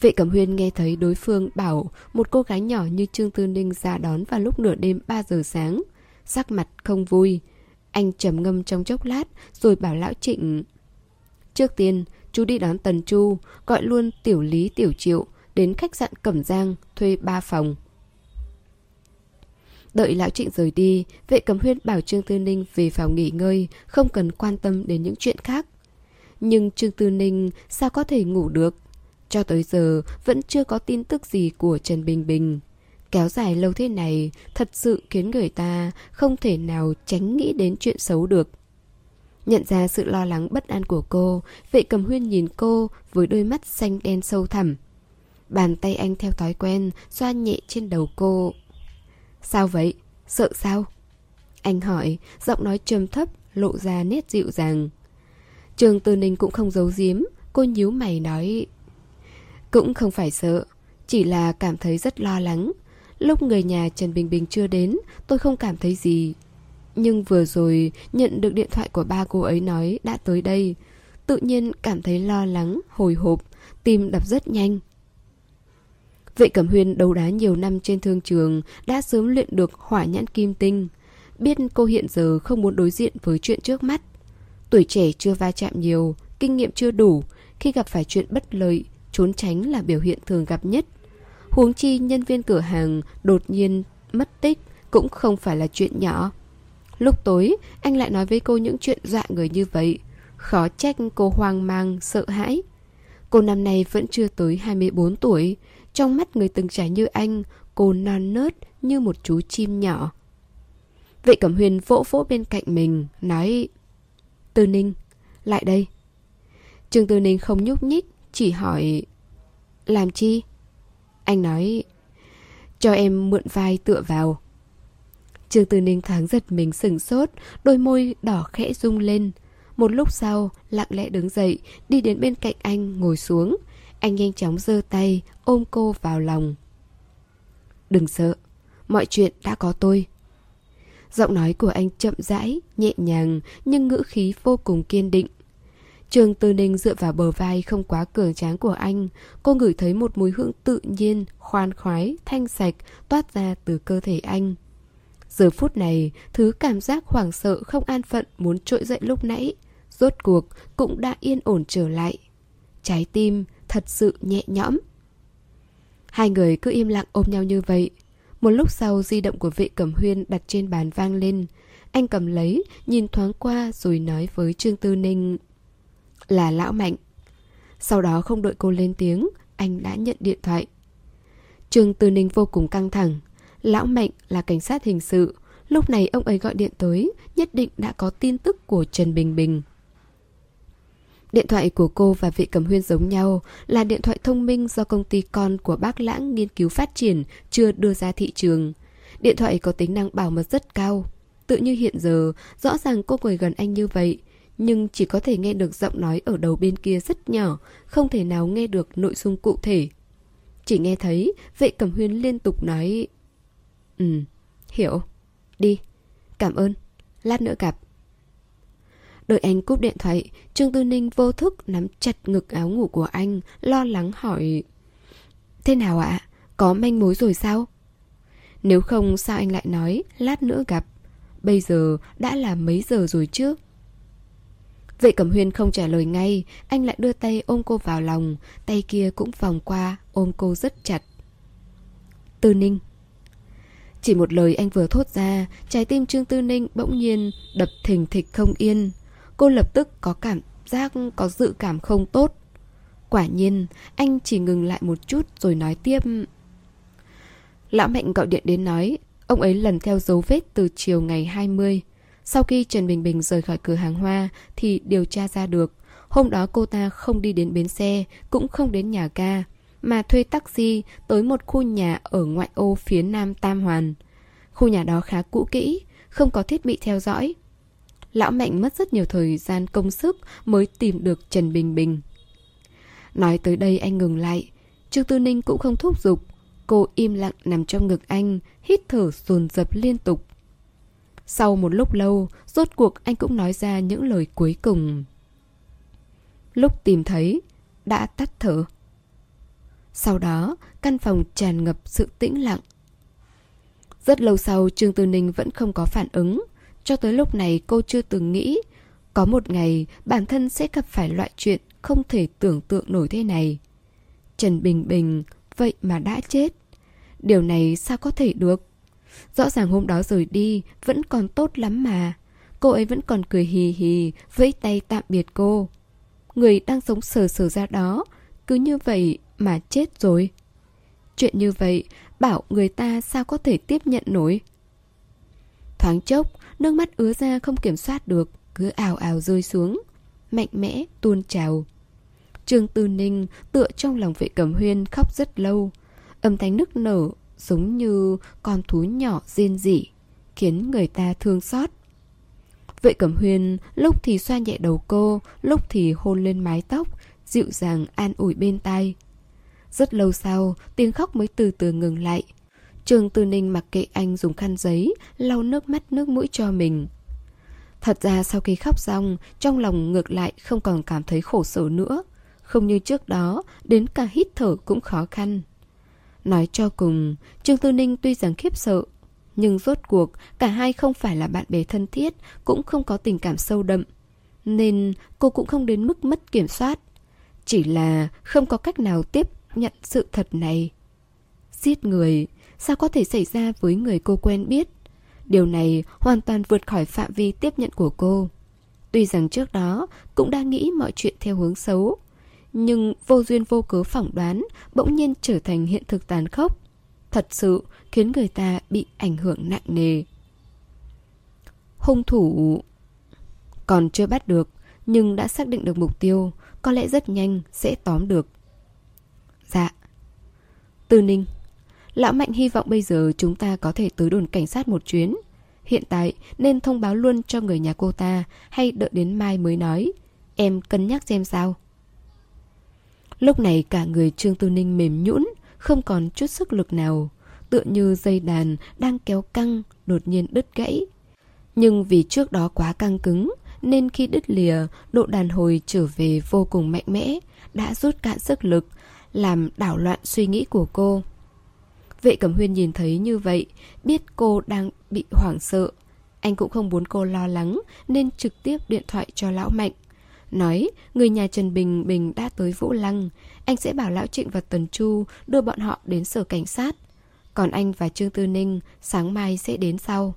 Vệ Cẩm Huyên nghe thấy đối phương bảo một cô gái nhỏ như Trương Tư Ninh ra đón vào lúc nửa đêm 3 giờ sáng. Sắc mặt không vui. Anh trầm ngâm trong chốc lát rồi bảo Lão Trịnh Trước tiên, chú đi đón Tần Chu, gọi luôn Tiểu Lý Tiểu Triệu đến khách sạn Cẩm Giang thuê ba phòng. Đợi lão trịnh rời đi, vệ cầm huyên bảo Trương Tư Ninh về phòng nghỉ ngơi, không cần quan tâm đến những chuyện khác. Nhưng Trương Tư Ninh sao có thể ngủ được? Cho tới giờ vẫn chưa có tin tức gì của Trần Bình Bình. Kéo dài lâu thế này thật sự khiến người ta không thể nào tránh nghĩ đến chuyện xấu được. Nhận ra sự lo lắng bất an của cô, vệ cầm huyên nhìn cô với đôi mắt xanh đen sâu thẳm. Bàn tay anh theo thói quen, xoa nhẹ trên đầu cô. Sao vậy? Sợ sao? Anh hỏi, giọng nói trầm thấp, lộ ra nét dịu dàng. Trường Tư Ninh cũng không giấu giếm, cô nhíu mày nói. Cũng không phải sợ, chỉ là cảm thấy rất lo lắng. Lúc người nhà Trần Bình Bình chưa đến, tôi không cảm thấy gì. Nhưng vừa rồi nhận được điện thoại của ba cô ấy nói đã tới đây. Tự nhiên cảm thấy lo lắng, hồi hộp, tim đập rất nhanh. Vệ Cẩm Huyên đấu đá nhiều năm trên thương trường đã sớm luyện được hỏa nhãn kim tinh. Biết cô hiện giờ không muốn đối diện với chuyện trước mắt. Tuổi trẻ chưa va chạm nhiều, kinh nghiệm chưa đủ. Khi gặp phải chuyện bất lợi, trốn tránh là biểu hiện thường gặp nhất. Huống chi nhân viên cửa hàng đột nhiên mất tích cũng không phải là chuyện nhỏ Lúc tối, anh lại nói với cô những chuyện dọa người như vậy. Khó trách cô hoang mang, sợ hãi. Cô năm nay vẫn chưa tới 24 tuổi. Trong mắt người từng trải như anh, cô non nớt như một chú chim nhỏ. Vệ Cẩm Huyền vỗ vỗ bên cạnh mình, nói Tư Ninh, lại đây. Trương Tư Ninh không nhúc nhích, chỉ hỏi Làm chi? Anh nói Cho em mượn vai tựa vào Trương Tư Ninh thoáng giật mình sừng sốt, đôi môi đỏ khẽ rung lên. Một lúc sau, lặng lẽ đứng dậy, đi đến bên cạnh anh, ngồi xuống. Anh nhanh chóng giơ tay, ôm cô vào lòng. Đừng sợ, mọi chuyện đã có tôi. Giọng nói của anh chậm rãi, nhẹ nhàng, nhưng ngữ khí vô cùng kiên định. Trường Tư Ninh dựa vào bờ vai không quá cường tráng của anh, cô ngửi thấy một mùi hương tự nhiên, khoan khoái, thanh sạch toát ra từ cơ thể anh. Giờ phút này, thứ cảm giác hoảng sợ không an phận muốn trỗi dậy lúc nãy, rốt cuộc cũng đã yên ổn trở lại. Trái tim thật sự nhẹ nhõm. Hai người cứ im lặng ôm nhau như vậy. Một lúc sau di động của vệ cẩm huyên đặt trên bàn vang lên. Anh cầm lấy, nhìn thoáng qua rồi nói với Trương Tư Ninh. Là lão mạnh. Sau đó không đợi cô lên tiếng, anh đã nhận điện thoại. Trương Tư Ninh vô cùng căng thẳng. Lão Mạnh là cảnh sát hình sự Lúc này ông ấy gọi điện tới Nhất định đã có tin tức của Trần Bình Bình Điện thoại của cô và vị cầm huyên giống nhau là điện thoại thông minh do công ty con của bác Lãng nghiên cứu phát triển chưa đưa ra thị trường. Điện thoại có tính năng bảo mật rất cao. Tự như hiện giờ, rõ ràng cô ngồi gần anh như vậy, nhưng chỉ có thể nghe được giọng nói ở đầu bên kia rất nhỏ, không thể nào nghe được nội dung cụ thể. Chỉ nghe thấy vệ cầm huyên liên tục nói Ừ, hiểu. Đi. Cảm ơn. Lát nữa gặp. Đợi anh cúp điện thoại, Trương Tư Ninh vô thức nắm chặt ngực áo ngủ của anh, lo lắng hỏi. Thế nào ạ? Có manh mối rồi sao? Nếu không sao anh lại nói lát nữa gặp Bây giờ đã là mấy giờ rồi chứ Vệ Cẩm Huyên không trả lời ngay, Anh lại đưa tay ôm cô vào lòng, Tay kia cũng vòng qua, Ôm cô rất chặt. Tư Ninh. Chỉ một lời anh vừa thốt ra, Trái tim Trương Tư Ninh bỗng nhiên Đập thình thịch không yên. Cô lập tức có cảm giác, Có dự cảm không tốt. Quả nhiên, anh chỉ ngừng lại một chút Rồi nói tiếp. Lão Mạnh gọi điện đến nói, Ông ấy lần theo dấu vết từ chiều ngày 20 sau khi Trần Bình Bình rời khỏi cửa hàng hoa Thì điều tra ra được Hôm đó cô ta không đi đến bến xe Cũng không đến nhà ga Mà thuê taxi tới một khu nhà Ở ngoại ô phía nam Tam Hoàn. Khu nhà đó khá cũ kỹ Không có thiết bị theo dõi. Lão Mạnh mất rất nhiều thời gian công sức Mới tìm được Trần Bình Bình. Nói tới đây anh ngừng lại Trương Tư Ninh cũng không thúc giục. Cô im lặng nằm trong ngực anh, hít thở dồn dập liên tục. Sau một lúc lâu, rốt cuộc anh cũng nói ra những lời cuối cùng. Lúc tìm thấy, đã tắt thở. Sau đó, căn phòng tràn ngập sự tĩnh lặng. Rất lâu sau, Trương Tư Ninh vẫn không có phản ứng. Cho tới lúc này cô chưa từng nghĩ có một ngày bản thân sẽ gặp phải loại chuyện không thể tưởng tượng nổi thế này. Trần Bình Bình vậy mà đã chết. Điều này sao có thể được? Rõ ràng hôm đó rời đi vẫn còn tốt lắm mà. Cô ấy vẫn còn cười hì hì, vẫy tay tạm biệt cô. Người đang sống sờ sờ ra đó, cứ như vậy mà chết rồi. Chuyện như vậy, bảo người ta sao có thể tiếp nhận nổi. Thoáng chốc, nước mắt ứa ra không kiểm soát được, cứ ào ào rơi xuống. Mạnh mẽ, tuôn trào. Trương Tư Ninh tựa trong lòng vệ cẩm huyên khóc rất lâu. Âm thanh nức nở giống như con thú nhỏ rên rỉ, khiến người ta thương xót. Vệ cẩm huyên lúc thì xoa nhẹ đầu cô, lúc thì hôn lên mái tóc, dịu dàng an ủi bên tai. Rất lâu sau, tiếng khóc mới từ từ ngừng lại. Trường Tư Ninh mặc kệ anh dùng khăn giấy, lau nước mắt nước mũi cho mình. Thật ra sau khi khóc xong, trong lòng ngược lại không còn cảm thấy khổ sở nữa. Không như trước đó, đến cả hít thở cũng khó khăn. Nói cho cùng, Trương Tư Ninh tuy rằng khiếp sợ, nhưng rốt cuộc cả hai không phải là bạn bè thân thiết, cũng không có tình cảm sâu đậm. Nên cô cũng không đến mức mất kiểm soát. Chỉ là không có cách nào tiếp nhận sự thật này. Giết người, sao có thể xảy ra với người cô quen biết? Điều này hoàn toàn vượt khỏi phạm vi tiếp nhận của cô. Tuy rằng trước đó cũng đã nghĩ mọi chuyện theo hướng xấu, nhưng vô duyên vô cớ phỏng đoán bỗng nhiên trở thành hiện thực tàn khốc. Thật sự khiến người ta bị ảnh hưởng nặng nề. Hung thủ còn chưa bắt được, nhưng đã xác định được mục tiêu, có lẽ rất nhanh sẽ tóm được. Dạ. Tư Ninh Lão Mạnh hy vọng bây giờ chúng ta có thể tới đồn cảnh sát một chuyến. Hiện tại nên thông báo luôn cho người nhà cô ta hay đợi đến mai mới nói. Em cân nhắc xem sao. Lúc này cả người Trương Tư Ninh mềm nhũn, không còn chút sức lực nào, tựa như dây đàn đang kéo căng, đột nhiên đứt gãy. Nhưng vì trước đó quá căng cứng, nên khi đứt lìa, độ đàn hồi trở về vô cùng mạnh mẽ, đã rút cạn sức lực, làm đảo loạn suy nghĩ của cô. Vệ Cẩm Huyên nhìn thấy như vậy, biết cô đang bị hoảng sợ. Anh cũng không muốn cô lo lắng, nên trực tiếp điện thoại cho Lão Mạnh. Nói, người nhà Trần Bình Bình đã tới Vũ Lăng. Anh sẽ bảo Lão Trịnh và Tần Chu đưa bọn họ đến sở cảnh sát. Còn anh và Trương Tư Ninh sáng mai sẽ đến sau.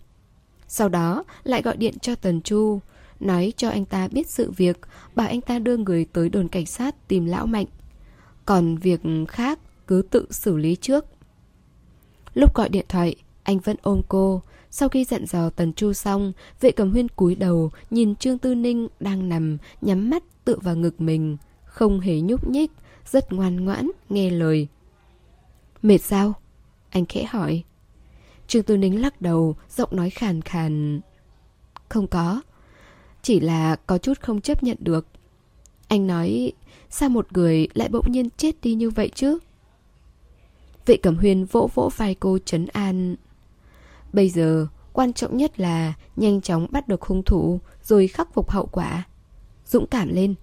Sau đó, lại gọi điện cho Tần Chu. Nói cho anh ta biết sự việc, Bảo anh ta đưa người tới đồn cảnh sát tìm Lão Mạnh. Còn việc khác cứ tự xử lý trước. Lúc gọi điện thoại, Anh vẫn ôm cô sau khi dặn dò Tần Chu xong, vệ cầm huyên cúi đầu, nhìn Trương Tư Ninh đang nằm, nhắm mắt tựa vào ngực mình. Không hề nhúc nhích, rất ngoan ngoãn, nghe lời. Mệt sao? Anh khẽ hỏi. Trương Tư Ninh lắc đầu, giọng nói khàn khàn. Không có. Chỉ là có chút không chấp nhận được. Anh nói, sao một người lại bỗng nhiên chết đi như vậy chứ? Vệ Cẩm Huyên vỗ vỗ vai cô trấn an. Bây giờ, Quan trọng nhất là nhanh chóng bắt được hung thủ rồi khắc phục hậu quả. Dũng cảm lên.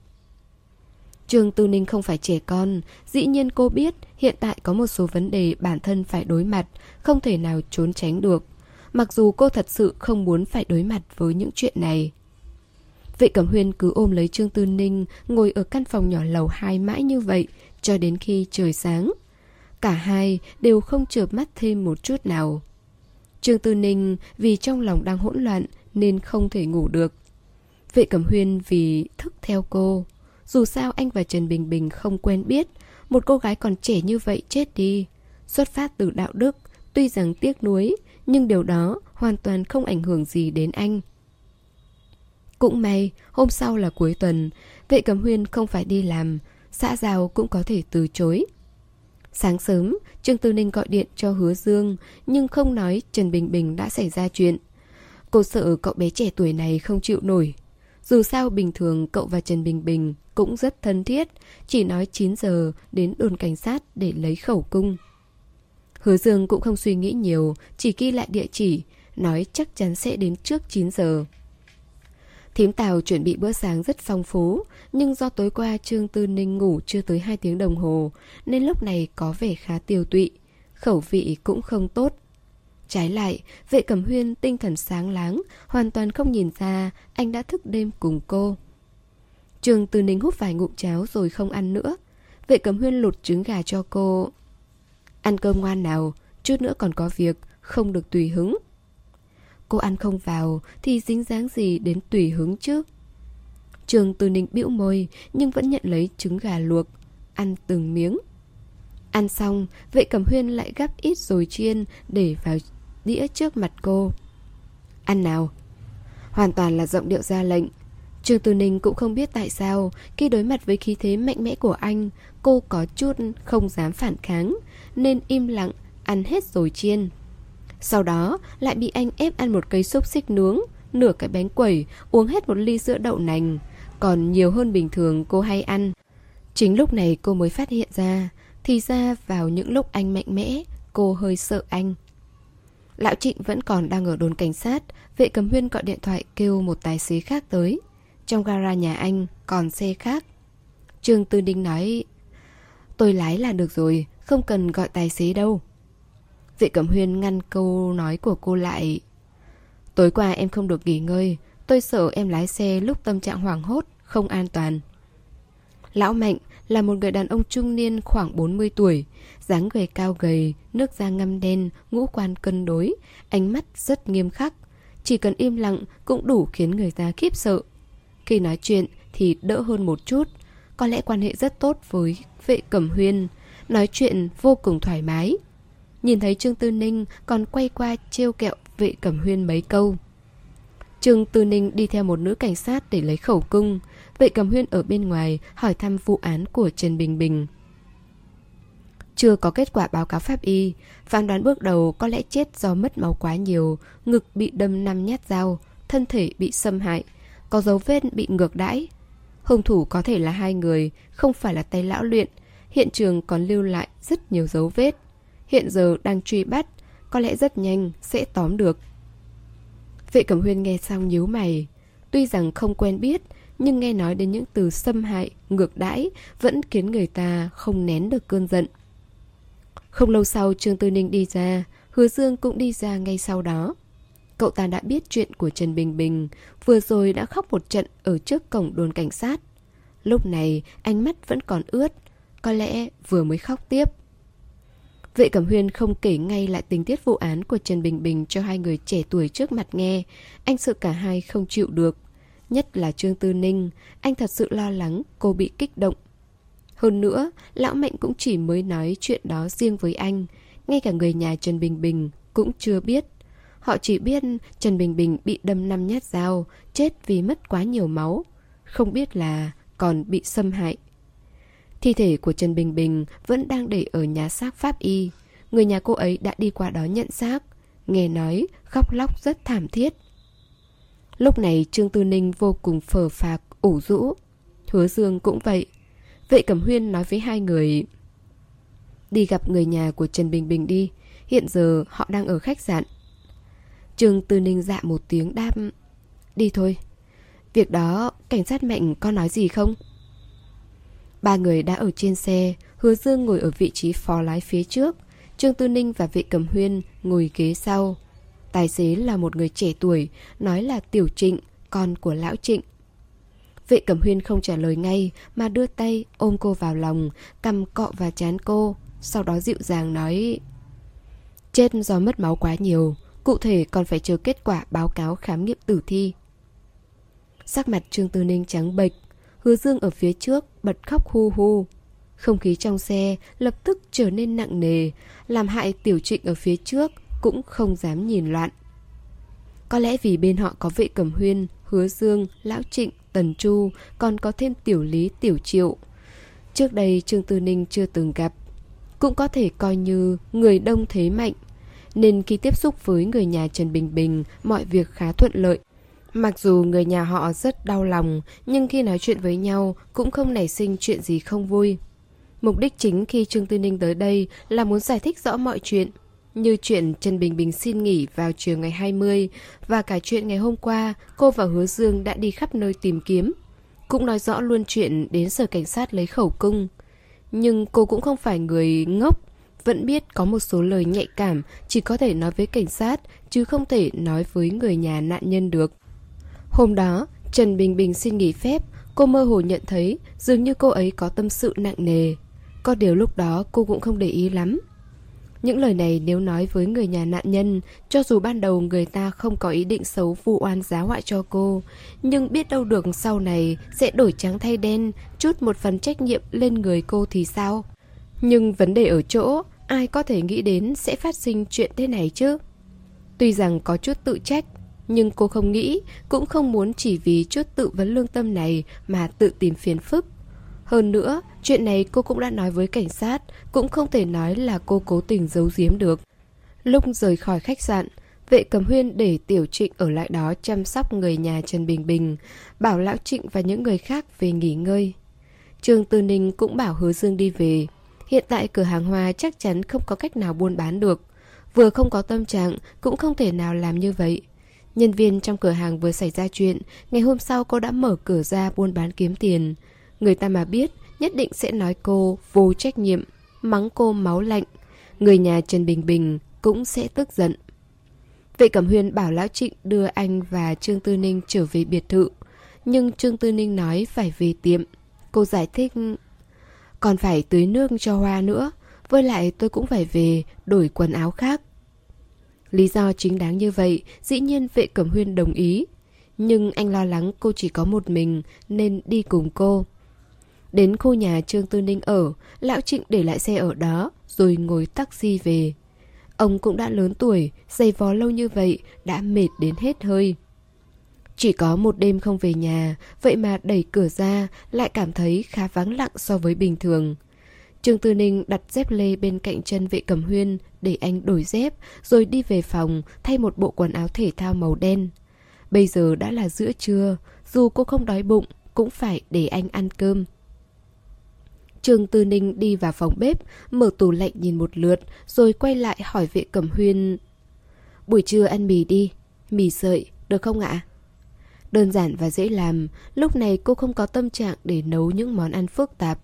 Trương Tư Ninh không phải trẻ con, dĩ nhiên cô biết hiện tại có một số vấn đề bản thân phải đối mặt, không thể nào trốn tránh được. Mặc dù cô thật sự không muốn phải đối mặt với những chuyện này. Vệ Cẩm Huyên cứ ôm lấy Trương Tư Ninh ngồi ở căn phòng nhỏ lầu hai mãi như vậy cho đến khi trời sáng. Cả hai đều không chợp mắt thêm một chút nào. Trương Tư Ninh vì trong lòng đang hỗn loạn nên không thể ngủ được. Vệ Cẩm Huyên vì thức theo cô. Dù sao anh và Trần Bình Bình không quen biết, một cô gái còn trẻ như vậy chết đi. Xuất phát từ đạo đức, tuy rằng tiếc nuối, nhưng điều đó hoàn toàn không ảnh hưởng gì đến anh. Cũng may, hôm sau là cuối tuần, vệ cầm huyên không phải đi làm, xã giao cũng có thể từ chối. Sáng sớm, Trương Tư Ninh gọi điện cho Hứa Dương, nhưng không nói Trần Bình Bình đã xảy ra chuyện. Cô sợ cậu bé trẻ tuổi này không chịu nổi. Dù sao bình thường cậu và Trần Bình Bình cũng rất thân thiết, chỉ nói 9 giờ đến đồn cảnh sát để lấy khẩu cung. Hứa Dương cũng không suy nghĩ nhiều, chỉ ghi lại địa chỉ, nói chắc chắn sẽ đến trước 9 giờ. Thím Tào chuẩn bị bữa sáng rất phong phú, nhưng do tối qua Trương Tư Ninh ngủ chưa tới 2 tiếng đồng hồ, nên lúc này có vẻ khá tiêu tụy, khẩu vị cũng không tốt. Trái lại, vệ cẩm huyên tinh thần sáng láng, hoàn toàn không nhìn ra anh đã thức đêm cùng cô. Trương Tư Ninh hút vài ngụm cháo rồi không ăn nữa. Vệ cẩm huyên lột trứng gà cho cô. Ăn cơm ngoan nào, chút nữa còn có việc, không được tùy hứng. Cô ăn không vào thì dính dáng gì đến tùy hứng chứ Trường Từ Ninh bĩu môi nhưng vẫn nhận lấy trứng gà luộc Ăn từng miếng. Ăn xong, vệ cẩm huyên lại gắp ít rồi chiên để vào đĩa trước mặt cô. Ăn nào. Hoàn toàn là giọng điệu ra lệnh. Trường Từ Ninh cũng không biết tại sao Khi đối mặt với khí thế mạnh mẽ của anh Cô có chút không dám phản kháng Nên im lặng ăn hết rồi chiên sau đó, lại bị anh ép ăn một cây xúc xích nướng, Nửa cái bánh quẩy, Uống hết một ly sữa đậu nành. Còn nhiều hơn bình thường cô hay ăn. Chính lúc này cô mới phát hiện ra, Thì ra vào những lúc anh mạnh mẽ, Cô hơi sợ anh. Lão Trịnh vẫn còn đang ở đồn cảnh sát, Vệ cầm huyên gọi điện thoại kêu một tài xế khác tới. Trong gara nhà anh còn xe khác. Trương Tư Đinh nói, Tôi lái là được rồi, Không cần gọi tài xế đâu. Vệ Cẩm Huyên ngăn câu nói của cô lại. Tối qua em không được nghỉ ngơi, tôi sợ em lái xe lúc tâm trạng hoảng hốt, không an toàn. Lão Mạnh là một người đàn ông trung niên khoảng 40 tuổi, dáng người cao gầy, nước da ngăm đen, ngũ quan cân đối, ánh mắt rất nghiêm khắc. Chỉ cần im lặng cũng đủ khiến người ta khiếp sợ. Khi nói chuyện thì đỡ hơn một chút, có lẽ quan hệ rất tốt với vệ cẩm huyên, nói chuyện vô cùng thoải mái. Nhìn thấy Trương Tư Ninh còn quay qua trêu kẹo vệ cẩm huyên mấy câu. Trương Tư Ninh đi theo một nữ cảnh sát để lấy khẩu cung. Vệ cẩm huyên ở bên ngoài hỏi thăm vụ án của Trần Bình Bình. Chưa có kết quả báo cáo pháp y, phán đoán bước đầu có lẽ chết do mất máu quá nhiều, ngực bị đâm năm nhát dao, thân thể bị xâm hại, có dấu vết bị ngược đãi. Hung thủ có thể là hai người, không phải là tay lão luyện, hiện trường còn lưu lại rất nhiều dấu vết hiện giờ đang truy bắt, có lẽ rất nhanh sẽ tóm được. Vệ Cẩm Huyên nghe xong nhíu mày, tuy rằng không quen biết, nhưng nghe nói đến những từ xâm hại, ngược đãi vẫn khiến người ta không nén được cơn giận. Không lâu sau Trương Tư Ninh đi ra, Hứa Dương cũng đi ra ngay sau đó. Cậu ta đã biết chuyện của Trần Bình Bình, vừa rồi đã khóc một trận ở trước cổng đồn cảnh sát. Lúc này ánh mắt vẫn còn ướt, có lẽ vừa mới khóc tiếp. Vệ Cẩm Huyên không kể ngay lại tình tiết vụ án của Trần Bình Bình cho hai người trẻ tuổi trước mặt nghe. Anh sợ cả hai không chịu được. Nhất là Trương Tư Ninh, anh thật sự lo lắng cô bị kích động. Hơn nữa, Lão Mạnh cũng chỉ mới nói chuyện đó riêng với anh. Ngay cả người nhà Trần Bình Bình cũng chưa biết. Họ chỉ biết Trần Bình Bình bị đâm năm nhát dao, chết vì mất quá nhiều máu. Không biết là còn bị xâm hại. Thi thể của Trần Bình Bình vẫn đang để ở nhà xác pháp y. Người nhà cô ấy đã đi qua đó nhận xác. Nghe nói khóc lóc rất thảm thiết. Lúc này Trương Tư Ninh vô cùng phờ phạc, ủ rũ. Hứa Dương cũng vậy. Vệ Cẩm Huyên nói với hai người Đi gặp người nhà của Trần Bình Bình đi Hiện giờ họ đang ở khách sạn Trương Tư Ninh dạ một tiếng đáp Đi thôi Việc đó cảnh sát mạnh có nói gì không? Ba người đã ở trên xe Hứa Dương ngồi ở vị trí phó lái phía trước Trương Tư Ninh và vệ cầm huyên ngồi ghế sau Tài xế là một người trẻ tuổi Nói là Tiểu Trịnh Con của Lão Trịnh Vệ Cẩm Huyên không trả lời ngay mà đưa tay ôm cô vào lòng, cầm cọ và chán cô, sau đó dịu dàng nói Chết do mất máu quá nhiều, cụ thể còn phải chờ kết quả báo cáo khám nghiệm tử thi. Sắc mặt Trương Tư Ninh trắng bệch, hứa dương ở phía trước bật khóc hu hu. Không khí trong xe lập tức trở nên nặng nề, làm hại tiểu trịnh ở phía trước cũng không dám nhìn loạn. Có lẽ vì bên họ có vệ cẩm huyên, hứa dương, lão trịnh, tần chu, còn có thêm tiểu lý, tiểu triệu. Trước đây Trương Tư Ninh chưa từng gặp. Cũng có thể coi như người đông thế mạnh. Nên khi tiếp xúc với người nhà Trần Bình Bình, mọi việc khá thuận lợi. Mặc dù người nhà họ rất đau lòng, nhưng khi nói chuyện với nhau cũng không nảy sinh chuyện gì không vui. Mục đích chính khi Trương Tư Ninh tới đây là muốn giải thích rõ mọi chuyện. Như chuyện Trần Bình Bình xin nghỉ vào chiều ngày 20 và cả chuyện ngày hôm qua cô và Hứa Dương đã đi khắp nơi tìm kiếm. Cũng nói rõ luôn chuyện đến sở cảnh sát lấy khẩu cung. Nhưng cô cũng không phải người ngốc, vẫn biết có một số lời nhạy cảm chỉ có thể nói với cảnh sát chứ không thể nói với người nhà nạn nhân được. Hôm đó, Trần Bình Bình xin nghỉ phép, cô mơ hồ nhận thấy dường như cô ấy có tâm sự nặng nề. Có điều lúc đó cô cũng không để ý lắm. Những lời này nếu nói với người nhà nạn nhân, cho dù ban đầu người ta không có ý định xấu vụ oan giá họa cho cô, nhưng biết đâu được sau này sẽ đổi trắng thay đen, chút một phần trách nhiệm lên người cô thì sao? Nhưng vấn đề ở chỗ, ai có thể nghĩ đến sẽ phát sinh chuyện thế này chứ? Tuy rằng có chút tự trách, nhưng cô không nghĩ, cũng không muốn chỉ vì chút tự vấn lương tâm này mà tự tìm phiền phức. Hơn nữa, chuyện này cô cũng đã nói với cảnh sát, cũng không thể nói là cô cố tình giấu giếm được. Lúc rời khỏi khách sạn, vệ cầm huyên để Tiểu Trịnh ở lại đó chăm sóc người nhà Trần Bình Bình, bảo Lão Trịnh và những người khác về nghỉ ngơi. Trương Tư Ninh cũng bảo Hứa Dương đi về. Hiện tại cửa hàng hoa chắc chắn không có cách nào buôn bán được. Vừa không có tâm trạng, cũng không thể nào làm như vậy. Nhân viên trong cửa hàng vừa xảy ra chuyện, ngày hôm sau cô đã mở cửa ra buôn bán kiếm tiền. Người ta mà biết, nhất định sẽ nói cô vô trách nhiệm, mắng cô máu lạnh. Người nhà Trần Bình Bình cũng sẽ tức giận. Vệ Cẩm Huyên bảo Lão Trịnh đưa anh và Trương Tư Ninh trở về biệt thự. Nhưng Trương Tư Ninh nói phải về tiệm. Cô giải thích... Còn phải tưới nước cho hoa nữa. Với lại tôi cũng phải về đổi quần áo khác. Lý do chính đáng như vậy, dĩ nhiên vệ Cẩm Huyên đồng ý. Nhưng anh lo lắng cô chỉ có một mình nên đi cùng cô. Đến khu nhà Trương Tư Ninh ở, Lão Trịnh để lại xe ở đó, rồi ngồi taxi về. Ông cũng đã lớn tuổi, dày vó lâu như vậy, đã mệt đến hết hơi. Chỉ có một đêm không về nhà, vậy mà đẩy cửa ra lại cảm thấy khá vắng lặng so với bình thường. Trương Tư Ninh đặt dép lê bên cạnh chân vệ cầm huyên để anh đổi dép, rồi đi về phòng thay một bộ quần áo thể thao màu đen. Bây giờ đã là giữa trưa, dù cô không đói bụng, cũng phải để anh ăn cơm. Trương Tư Ninh đi vào phòng bếp, mở tủ lạnh nhìn một lượt, rồi quay lại hỏi vệ cẩm huyên. Buổi trưa ăn mì đi, mì sợi, được không ạ? Đơn giản và dễ làm, lúc này cô không có tâm trạng để nấu những món ăn phức tạp.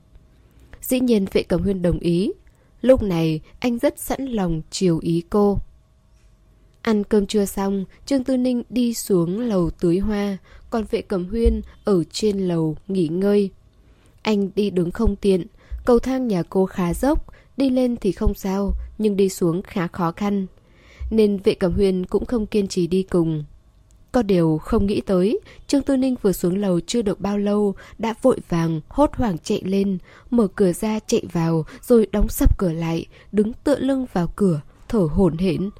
Dĩ nhiên vệ cẩm huyên đồng ý. Lúc này anh rất sẵn lòng chiều ý cô. Ăn cơm trưa xong, Trương Tư Ninh đi xuống lầu tưới hoa, còn vệ cẩm huyên ở trên lầu nghỉ ngơi. Anh đi đứng không tiện, cầu thang nhà cô khá dốc, đi lên thì không sao, nhưng đi xuống khá khó khăn. Nên vệ cẩm huyên cũng không kiên trì đi cùng. Có điều không nghĩ tới, Trương Tư Ninh vừa xuống lầu chưa được bao lâu, đã vội vàng, hốt hoảng chạy lên, mở cửa ra chạy vào, rồi đóng sập cửa lại, đứng tựa lưng vào cửa, thở hổn hển.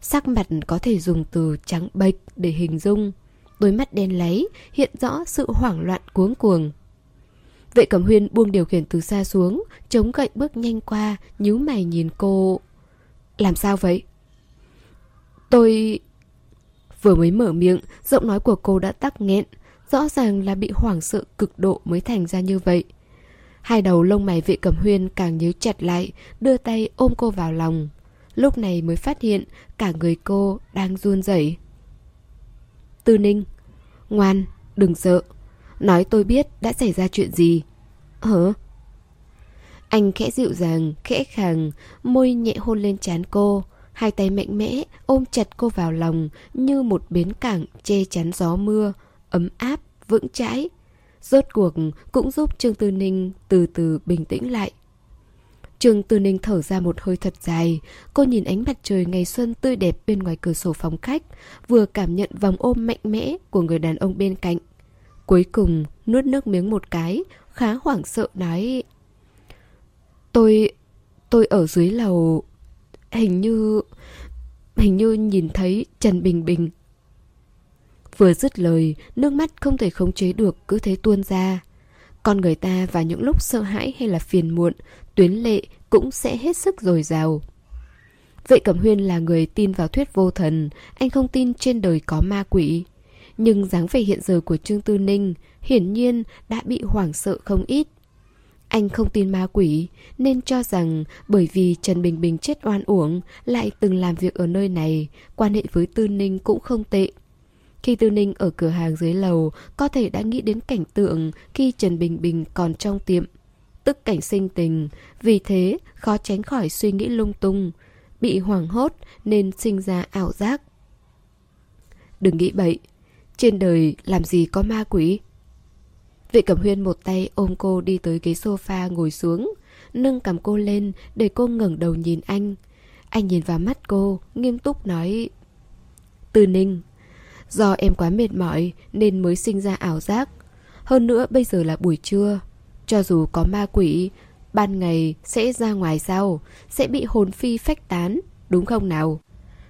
Sắc mặt có thể dùng từ trắng bệch để hình dung. Đôi mắt đen láy, hiện rõ sự hoảng loạn cuống cuồng. Vệ Cẩm Huyên buông điều khiển từ xa xuống, chống gậy bước nhanh qua, nhíu mày nhìn cô. Làm sao vậy? Tôi... Vừa mới mở miệng, giọng nói của cô đã tắc nghẹn, rõ ràng là bị hoảng sợ cực độ mới thành ra như vậy. Hai đầu lông mày vệ cẩm huyên càng nhíu chặt lại, đưa tay ôm cô vào lòng. Lúc này mới phát hiện cả người cô đang run rẩy. Tư Ninh Ngoan, đừng sợ Nói tôi biết đã xảy ra chuyện gì Hả? Anh khẽ dịu dàng, khẽ khàng, môi nhẹ hôn lên trán cô Hai tay mạnh mẽ ôm chặt cô vào lòng như một bến cảng che chắn gió mưa, ấm áp, vững chãi. Rốt cuộc cũng giúp Trương Tư Ninh từ từ bình tĩnh lại. Trương Tư Ninh thở ra một hơi thật dài, cô nhìn ánh mặt trời ngày xuân tươi đẹp bên ngoài cửa sổ phòng khách, vừa cảm nhận vòng ôm mạnh mẽ của người đàn ông bên cạnh. Cuối cùng, nuốt nước miếng một cái, khá hoảng sợ nói Tôi... tôi ở dưới lầu hình như... hình như nhìn thấy Trần Bình Bình. Vừa dứt lời, nước mắt không thể khống chế được cứ thế tuôn ra. Con người ta vào những lúc sợ hãi hay là phiền muộn, tuyến lệ cũng sẽ hết sức dồi dào. Vệ Cẩm Huyên là người tin vào thuyết vô thần, anh không tin trên đời có ma quỷ. Nhưng dáng vẻ hiện giờ của Trương Tư Ninh hiển nhiên đã bị hoảng sợ không ít. Anh không tin ma quỷ nên cho rằng bởi vì Trần Bình Bình chết oan uổng lại từng làm việc ở nơi này, quan hệ với Tư Ninh cũng không tệ. Khi Tư Ninh ở cửa hàng dưới lầu có thể đã nghĩ đến cảnh tượng khi Trần Bình Bình còn trong tiệm. Tức cảnh sinh tình, vì thế khó tránh khỏi suy nghĩ lung tung, bị hoảng hốt nên sinh ra ảo giác. Đừng nghĩ bậy, trên đời làm gì có ma quỷ? Vệ Cẩm Huyên một tay ôm cô đi tới ghế sofa ngồi xuống, nâng cầm cô lên để cô ngẩng đầu nhìn anh. Anh nhìn vào mắt cô, nghiêm túc nói Từ Ninh, do em quá mệt mỏi nên mới sinh ra ảo giác. Hơn nữa bây giờ là buổi trưa, cho dù có ma quỷ, ban ngày sẽ ra ngoài sao, sẽ bị hồn phi phách tán, đúng không nào?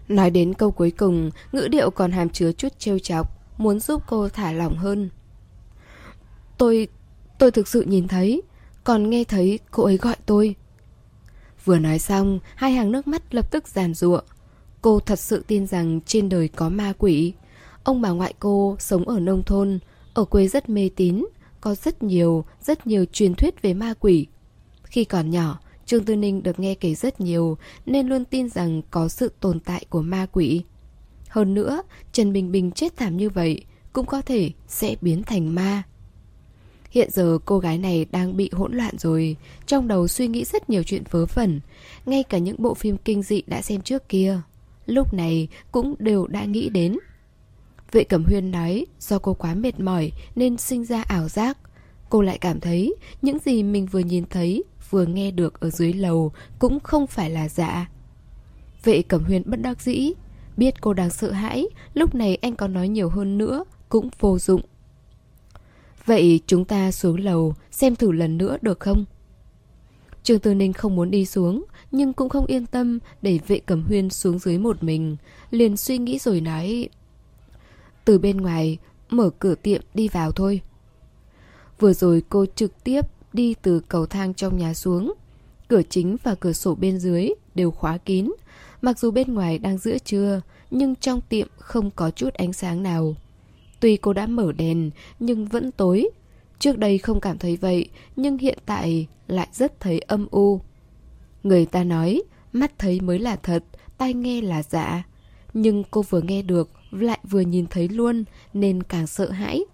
Nói đến câu cuối cùng, ngữ điệu còn hàm chứa chút trêu chọc muốn giúp cô thả lỏng hơn. Tôi... tôi thực sự nhìn thấy, còn nghe thấy cô ấy gọi tôi. Vừa nói xong, hai hàng nước mắt lập tức giàn giụa. Cô thật sự tin rằng trên đời có ma quỷ. Ông bà ngoại cô sống ở nông thôn, ở quê rất mê tín, có rất nhiều, rất nhiều truyền thuyết về ma quỷ. Khi còn nhỏ, Trương Tư Ninh được nghe kể rất nhiều nên luôn tin rằng có sự tồn tại của ma quỷ. Hơn nữa, Trần Bình Bình chết thảm như vậy cũng có thể sẽ biến thành ma. Hiện giờ cô gái này đang bị hỗn loạn rồi, trong đầu suy nghĩ rất nhiều chuyện vớ vẩn, ngay cả những bộ phim kinh dị đã xem trước kia. Lúc này cũng đều đã nghĩ đến. Vệ Cẩm Huyên nói do cô quá mệt mỏi nên sinh ra ảo giác. Cô lại cảm thấy những gì mình vừa nhìn thấy, vừa nghe được ở dưới lầu cũng không phải là giả. Vệ Cẩm Huyên bất đắc dĩ, Biết cô đang sợ hãi, lúc này anh có nói nhiều hơn nữa, cũng vô dụng. Vậy chúng ta xuống lầu, xem thử lần nữa được không? Trương Tư Ninh không muốn đi xuống, nhưng cũng không yên tâm để vệ cẩm huyên xuống dưới một mình. Liền suy nghĩ rồi nói... Từ bên ngoài, mở cửa tiệm đi vào thôi. Vừa rồi cô trực tiếp đi từ cầu thang trong nhà xuống. Cửa chính và cửa sổ bên dưới đều khóa kín, Mặc dù bên ngoài đang giữa trưa, nhưng trong tiệm không có chút ánh sáng nào. Tuy cô đã mở đèn, nhưng vẫn tối. Trước đây không cảm thấy vậy, nhưng hiện tại lại rất thấy âm u. Người ta nói, mắt thấy mới là thật, tai nghe là giả. Nhưng cô vừa nghe được, lại vừa nhìn thấy luôn, nên càng sợ hãi.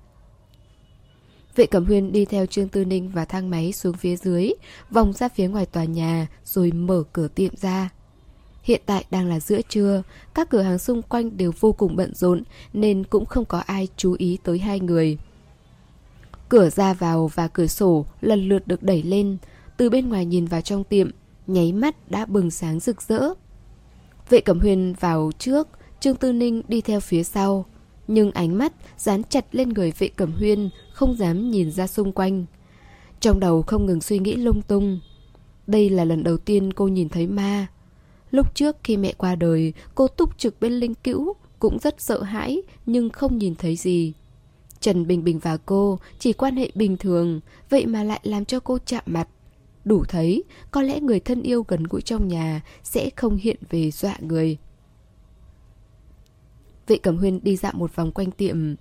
Vệ Cẩm Huyên đi theo Trương Tư Ninh và thang máy xuống phía dưới, vòng ra phía ngoài tòa nhà, rồi mở cửa tiệm ra. Hiện tại đang là giữa trưa, các cửa hàng xung quanh đều vô cùng bận rộn nên cũng không có ai chú ý tới hai người. Cửa ra vào và cửa sổ lần lượt được đẩy lên, từ bên ngoài nhìn vào trong tiệm, nháy mắt đã bừng sáng rực rỡ. Vệ Cẩm Huyền vào trước, Trương Tư Ninh đi theo phía sau, nhưng ánh mắt dán chặt lên người Vệ Cẩm Huyên, không dám nhìn ra xung quanh. Trong đầu không ngừng suy nghĩ lung tung. Đây là lần đầu tiên cô nhìn thấy ma. Lúc trước khi mẹ qua đời, cô túc trực bên linh cữu, cũng rất sợ hãi nhưng không nhìn thấy gì. Trần Bình Bình và cô chỉ quan hệ bình thường, vậy mà lại làm cho cô chạm mặt. Đủ thấy, có lẽ người thân yêu gần gũi trong nhà sẽ không hiện về dọa người. Vệ Cẩm Huyên đi dạo một vòng quanh tiệm.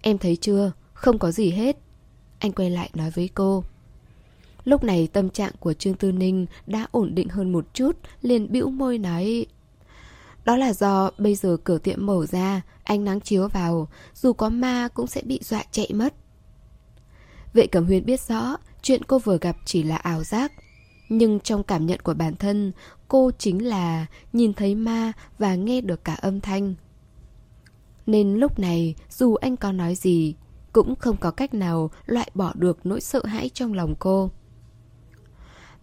Em thấy chưa, không có gì hết. Anh quay lại nói với cô. Lúc này tâm trạng của Trương Tư Ninh đã ổn định hơn một chút, liền bĩu môi nói Đó là do bây giờ cửa tiệm mở ra, ánh nắng chiếu vào, dù có ma cũng sẽ bị dọa chạy mất. Vệ Cẩm Huyên biết rõ, chuyện cô vừa gặp chỉ là ảo giác. Nhưng trong cảm nhận của bản thân, cô chính là nhìn thấy ma và nghe được cả âm thanh. Nên lúc này, dù anh có nói gì, cũng không có cách nào loại bỏ được nỗi sợ hãi trong lòng cô.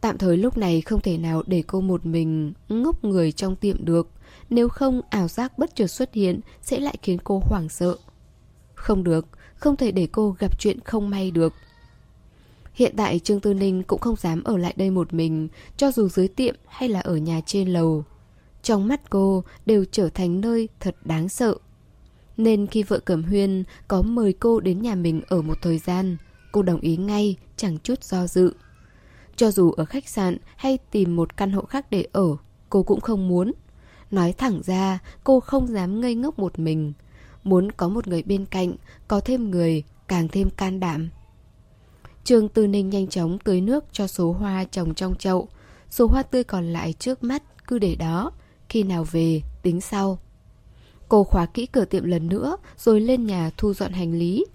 Tạm thời lúc này không thể nào để cô một mình ngốc người trong tiệm được, nếu không ảo giác bất chợt xuất hiện sẽ lại khiến cô hoảng sợ. Không được, không thể để cô gặp chuyện không may được. Hiện tại Trương Tư Ninh cũng không dám ở lại đây một mình, cho dù dưới tiệm hay là ở nhà trên lầu. Trong mắt cô đều trở thành nơi thật đáng sợ. Nên khi vợ Cẩm Huyên có mời cô đến nhà mình ở một thời gian, cô đồng ý ngay, chẳng chút do dự. Cho dù ở khách sạn hay tìm một căn hộ khác để ở, cô cũng không muốn. Nói thẳng ra, cô không dám ngây ngốc một mình. Muốn có một người bên cạnh, có thêm người, càng thêm can đảm. Trương Tư Ninh nhanh chóng tưới nước cho số hoa trồng trong chậu. Số hoa tươi còn lại trước mắt cứ để đó, khi nào về tính sau. Cô khóa kỹ cửa tiệm lần nữa rồi lên nhà thu dọn hành lý.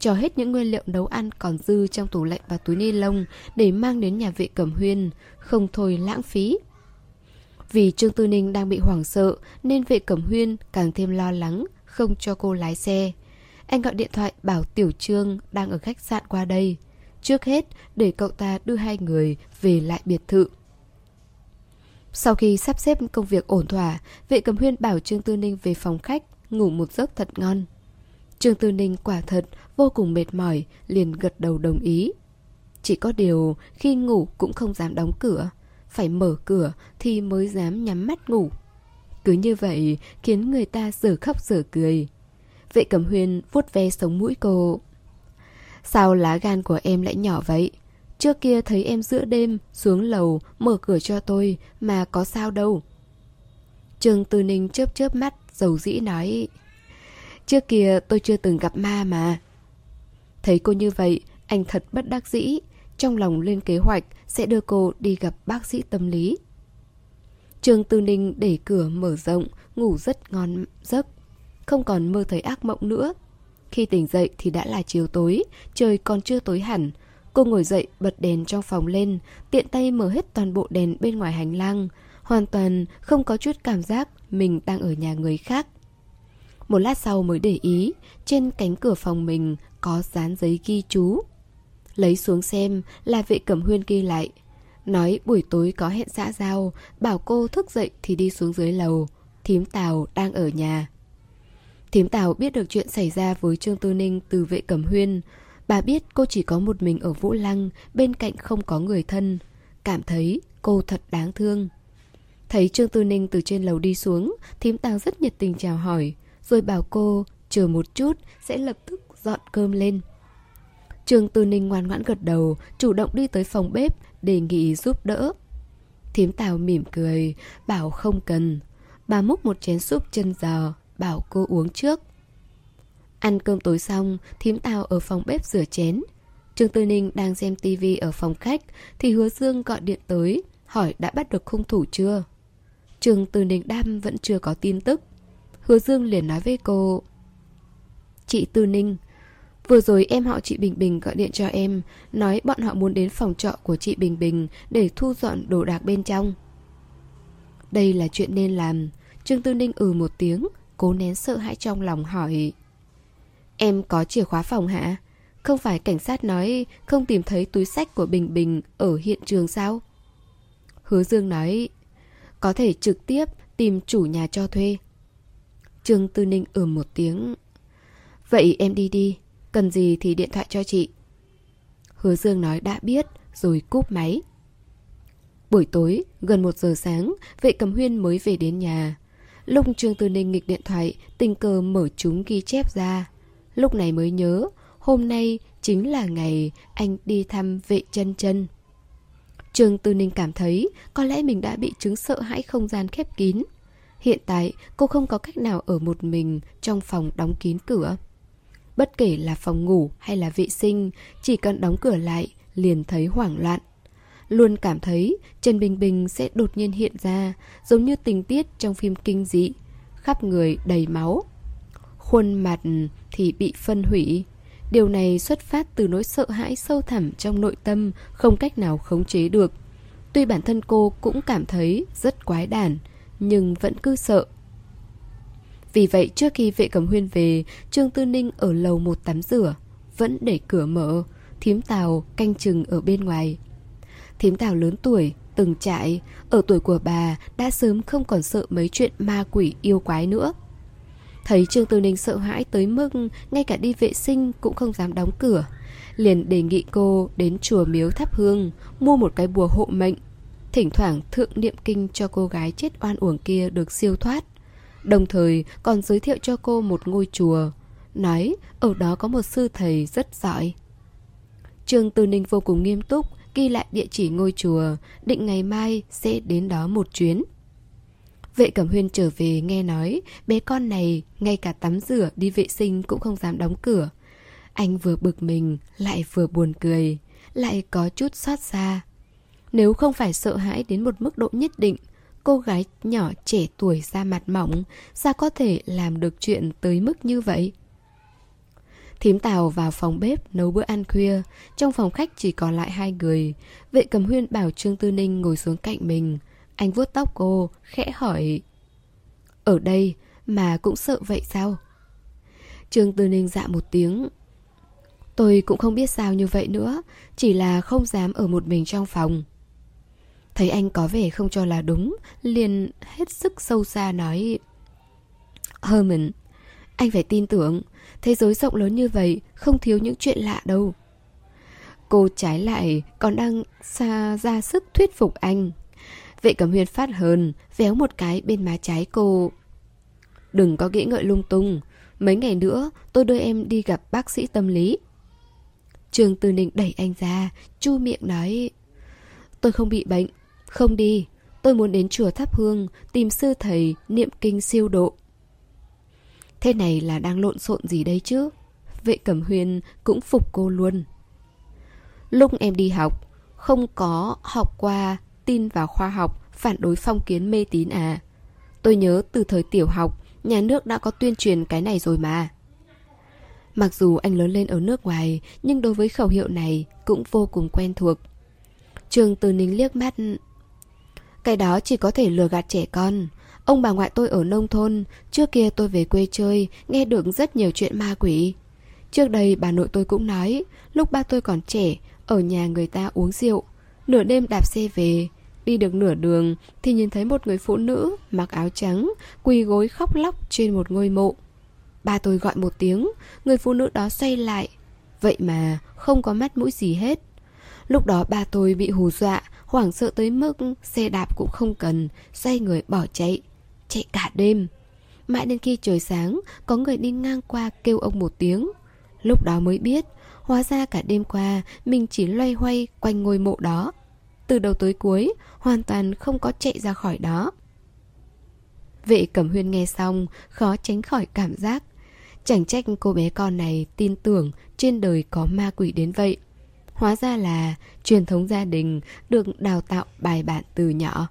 Cho hết những nguyên liệu nấu ăn còn dư trong tủ lạnh và túi ni lông để mang đến nhà vệ cẩm huyên, không thôi lãng phí. Vì Trương Tư Ninh đang bị hoảng sợ nên vệ cẩm huyên càng thêm lo lắng, không cho cô lái xe. Anh gọi điện thoại bảo Tiểu Trương đang ở khách sạn qua đây. Trước hết để cậu ta đưa hai người về lại biệt thự. Sau khi sắp xếp công việc ổn thỏa, vệ cầm huyên bảo Trương Tư Ninh về phòng khách, ngủ một giấc thật ngon. Trương Tư Ninh quả thật vô cùng mệt mỏi, liền gật đầu đồng ý. Chỉ có điều khi ngủ cũng không dám đóng cửa, phải mở cửa thì mới dám nhắm mắt ngủ. Cứ như vậy khiến người ta giờ khóc giờ cười. Vệ Cẩm huyên vuốt ve sống mũi cô. Sao lá gan của em lại nhỏ vậy? Trước kia thấy em giữa đêm xuống lầu mở cửa cho tôi mà có sao đâu. Trương Tư Ninh chớp chớp mắt dầu dĩ nói Trước kia tôi chưa từng gặp ma mà. Thấy cô như vậy, anh thật bất đắc dĩ, trong lòng lên kế hoạch sẽ đưa cô đi gặp bác sĩ tâm lý. trường Tư Ninh để cửa mở rộng, ngủ rất ngon giấc, không còn mơ thấy ác mộng nữa. Khi tỉnh dậy thì đã là chiều tối, trời còn chưa tối hẳn. Cô ngồi dậy bật đèn trong phòng lên, tiện tay mở hết toàn bộ đèn bên ngoài hành lang. Hoàn toàn không có chút cảm giác mình đang ở nhà người khác. Một lát sau mới để ý, trên cánh cửa phòng mình có dán giấy ghi chú. Lấy xuống xem là vệ cẩm huyên ghi lại. Nói buổi tối có hẹn xã giao, bảo cô thức dậy thì đi xuống dưới lầu. Thím Tào đang ở nhà. Thím Tào biết được chuyện xảy ra với Trương Tư Ninh từ vệ cẩm huyên. Bà biết cô chỉ có một mình ở Vũ Lăng, bên cạnh không có người thân. Cảm thấy cô thật đáng thương. Thấy Trương Tư Ninh từ trên lầu đi xuống, thím Tào rất nhiệt tình chào hỏi, rồi bảo cô chờ một chút sẽ lập tức dọn cơm lên. Trường Tư Ninh ngoan ngoãn gật đầu, chủ động đi tới phòng bếp, đề nghị giúp đỡ. Thím Tào mỉm cười, bảo không cần. Bà múc một chén súp chân giò, bảo cô uống trước. Ăn cơm tối xong, thím Tào ở phòng bếp rửa chén. Trương Tư Ninh đang xem tivi ở phòng khách thì Hứa Dương gọi điện tới, hỏi đã bắt được hung thủ chưa. Trương Tư Ninh đam vẫn chưa có tin tức. Hứa Dương liền nói với cô, Chị Tư Ninh, Vừa rồi em họ chị Bình Bình gọi điện cho em, Nói bọn họ muốn đến phòng trọ của chị Bình Bình Để thu dọn đồ đạc bên trong Đây là chuyện nên làm Trương Tư Ninh ừ một tiếng, Cố nén sợ hãi trong lòng hỏi, Em có chìa khóa phòng hả? Không phải cảnh sát nói Không tìm thấy túi sách của Bình Bình Ở hiện trường sao? Hứa Dương nói, Có thể trực tiếp tìm chủ nhà cho thuê Trương Tư Ninh ừ một tiếng. Vậy em đi đi Cần gì thì điện thoại cho chị. Hứa Dương nói đã biết Rồi cúp máy. Buổi tối, gần một giờ sáng Vệ cầm huyên mới về đến nhà. Lúc Trương Tư Ninh nghịch điện thoại Tình cờ mở chúng ghi chép ra. Lúc này mới nhớ Hôm nay chính là ngày anh đi thăm vệ chân chân. Trương Tư Ninh cảm thấy Có lẽ mình đã bị chứng sợ hãi không gian khép kín. Hiện tại cô không có cách nào ở một mình trong phòng đóng kín cửa. Bất kể là phòng ngủ hay là vệ sinh, chỉ cần đóng cửa lại liền thấy hoảng loạn. luôn cảm thấy Trần Bình Bình sẽ đột nhiên hiện ra, giống như tình tiết trong phim kinh dị, khắp người đầy máu. Khuôn mặt thì bị phân hủy. Điều này xuất phát từ nỗi sợ hãi sâu thẳm trong nội tâm, không cách nào khống chế được. Tuy bản thân cô cũng cảm thấy rất quái đản, nhưng vẫn cứ sợ. Vì vậy trước khi vệ cầm huyên về, Trương Tư Ninh ở lầu một tắm rửa, vẫn để cửa mở, thím tàu canh chừng ở bên ngoài. Thím tàu lớn tuổi, từng trại, ở tuổi của bà đã sớm không còn sợ mấy chuyện ma quỷ yêu quái nữa. Thấy Trương Tư Ninh sợ hãi tới mức ngay cả đi vệ sinh cũng không dám đóng cửa. Liền đề nghị cô đến chùa miếu thắp hương, mua một cái bùa hộ mệnh. Thỉnh thoảng thượng niệm kinh cho cô gái chết oan uổng kia được siêu thoát. Đồng thời còn giới thiệu cho cô một ngôi chùa. Nói ở đó có một sư thầy rất giỏi. Trương Tư Ninh vô cùng nghiêm túc, ghi lại địa chỉ ngôi chùa, định ngày mai sẽ đến đó một chuyến. Vệ Cẩm Huyên trở về nghe nói bé con này ngay cả tắm rửa đi vệ sinh cũng không dám đóng cửa. Anh vừa bực mình lại vừa buồn cười, lại có chút xót xa. Nếu không phải sợ hãi đến một mức độ nhất định, cô gái nhỏ trẻ tuổi da mặt mỏng sao có thể làm được chuyện tới mức như vậy? Thím Tào vào phòng bếp nấu bữa ăn khuya, trong phòng khách chỉ còn lại hai người. Vệ cầm huyên bảo Trương Tư Ninh ngồi xuống cạnh mình. Anh vuốt tóc cô, khẽ hỏi Ở đây mà cũng sợ vậy sao? Trương Tư Ninh dạ một tiếng Tôi cũng không biết sao như vậy nữa Chỉ là không dám ở một mình trong phòng Thấy anh có vẻ không cho là đúng, Liền hết sức sâu xa nói, Herman, Anh phải tin tưởng, Thế giới rộng lớn như vậy, Không thiếu những chuyện lạ đâu. Cô trái lại còn đang xa, ra sức thuyết phục anh. Vệ cẩm huyên phát hờn, Véo một cái bên má trái cô. Đừng có nghĩ ngợi lung tung, Mấy ngày nữa tôi đưa em đi gặp bác sĩ tâm lý. Trường Tư Ninh đẩy anh ra, Chu miệng nói, Tôi không bị bệnh không đi Tôi muốn đến chùa thắp hương Tìm sư thầy niệm kinh siêu độ Thế này là đang lộn xộn gì đây chứ Vệ Cẩm Huyền cũng phục cô luôn Lúc em đi học Không có học qua tin vào khoa học phản đối phong kiến mê tín à. Tôi nhớ từ thời tiểu học, nhà nước đã có tuyên truyền cái này rồi mà. Mặc dù anh lớn lên ở nước ngoài, nhưng đối với khẩu hiệu này cũng vô cùng quen thuộc. Trường Từ Ninh liếc mắt. Cái đó chỉ có thể lừa gạt trẻ con. Ông bà ngoại tôi ở nông thôn, trước kia tôi về quê chơi, nghe được rất nhiều chuyện ma quỷ. Trước đây bà nội tôi cũng nói, lúc ba tôi còn trẻ, ở nhà người ta uống rượu, nửa đêm đạp xe về, Đi được nửa đường thì nhìn thấy một người phụ nữ mặc áo trắng, quỳ gối khóc lóc trên một ngôi mộ. Ba tôi gọi một tiếng, người phụ nữ đó xoay lại. Vậy mà không có mắt mũi gì hết. Lúc đó ba tôi bị hù dọa, hoảng sợ tới mức xe đạp cũng không cần, xoay người bỏ chạy. Chạy cả đêm. Mãi đến khi trời sáng, có người đi ngang qua kêu ông một tiếng. Lúc đó mới biết, hóa ra cả đêm qua mình chỉ loay hoay quanh ngôi mộ đó từ đầu tới cuối, hoàn toàn không có chạy ra khỏi đó. Vệ Cẩm Huyên nghe xong, khó tránh khỏi cảm giác. Chẳng trách cô bé con này tin tưởng trên đời có ma quỷ đến vậy. Hóa ra là truyền thống gia đình được đào tạo bài bản từ nhỏ.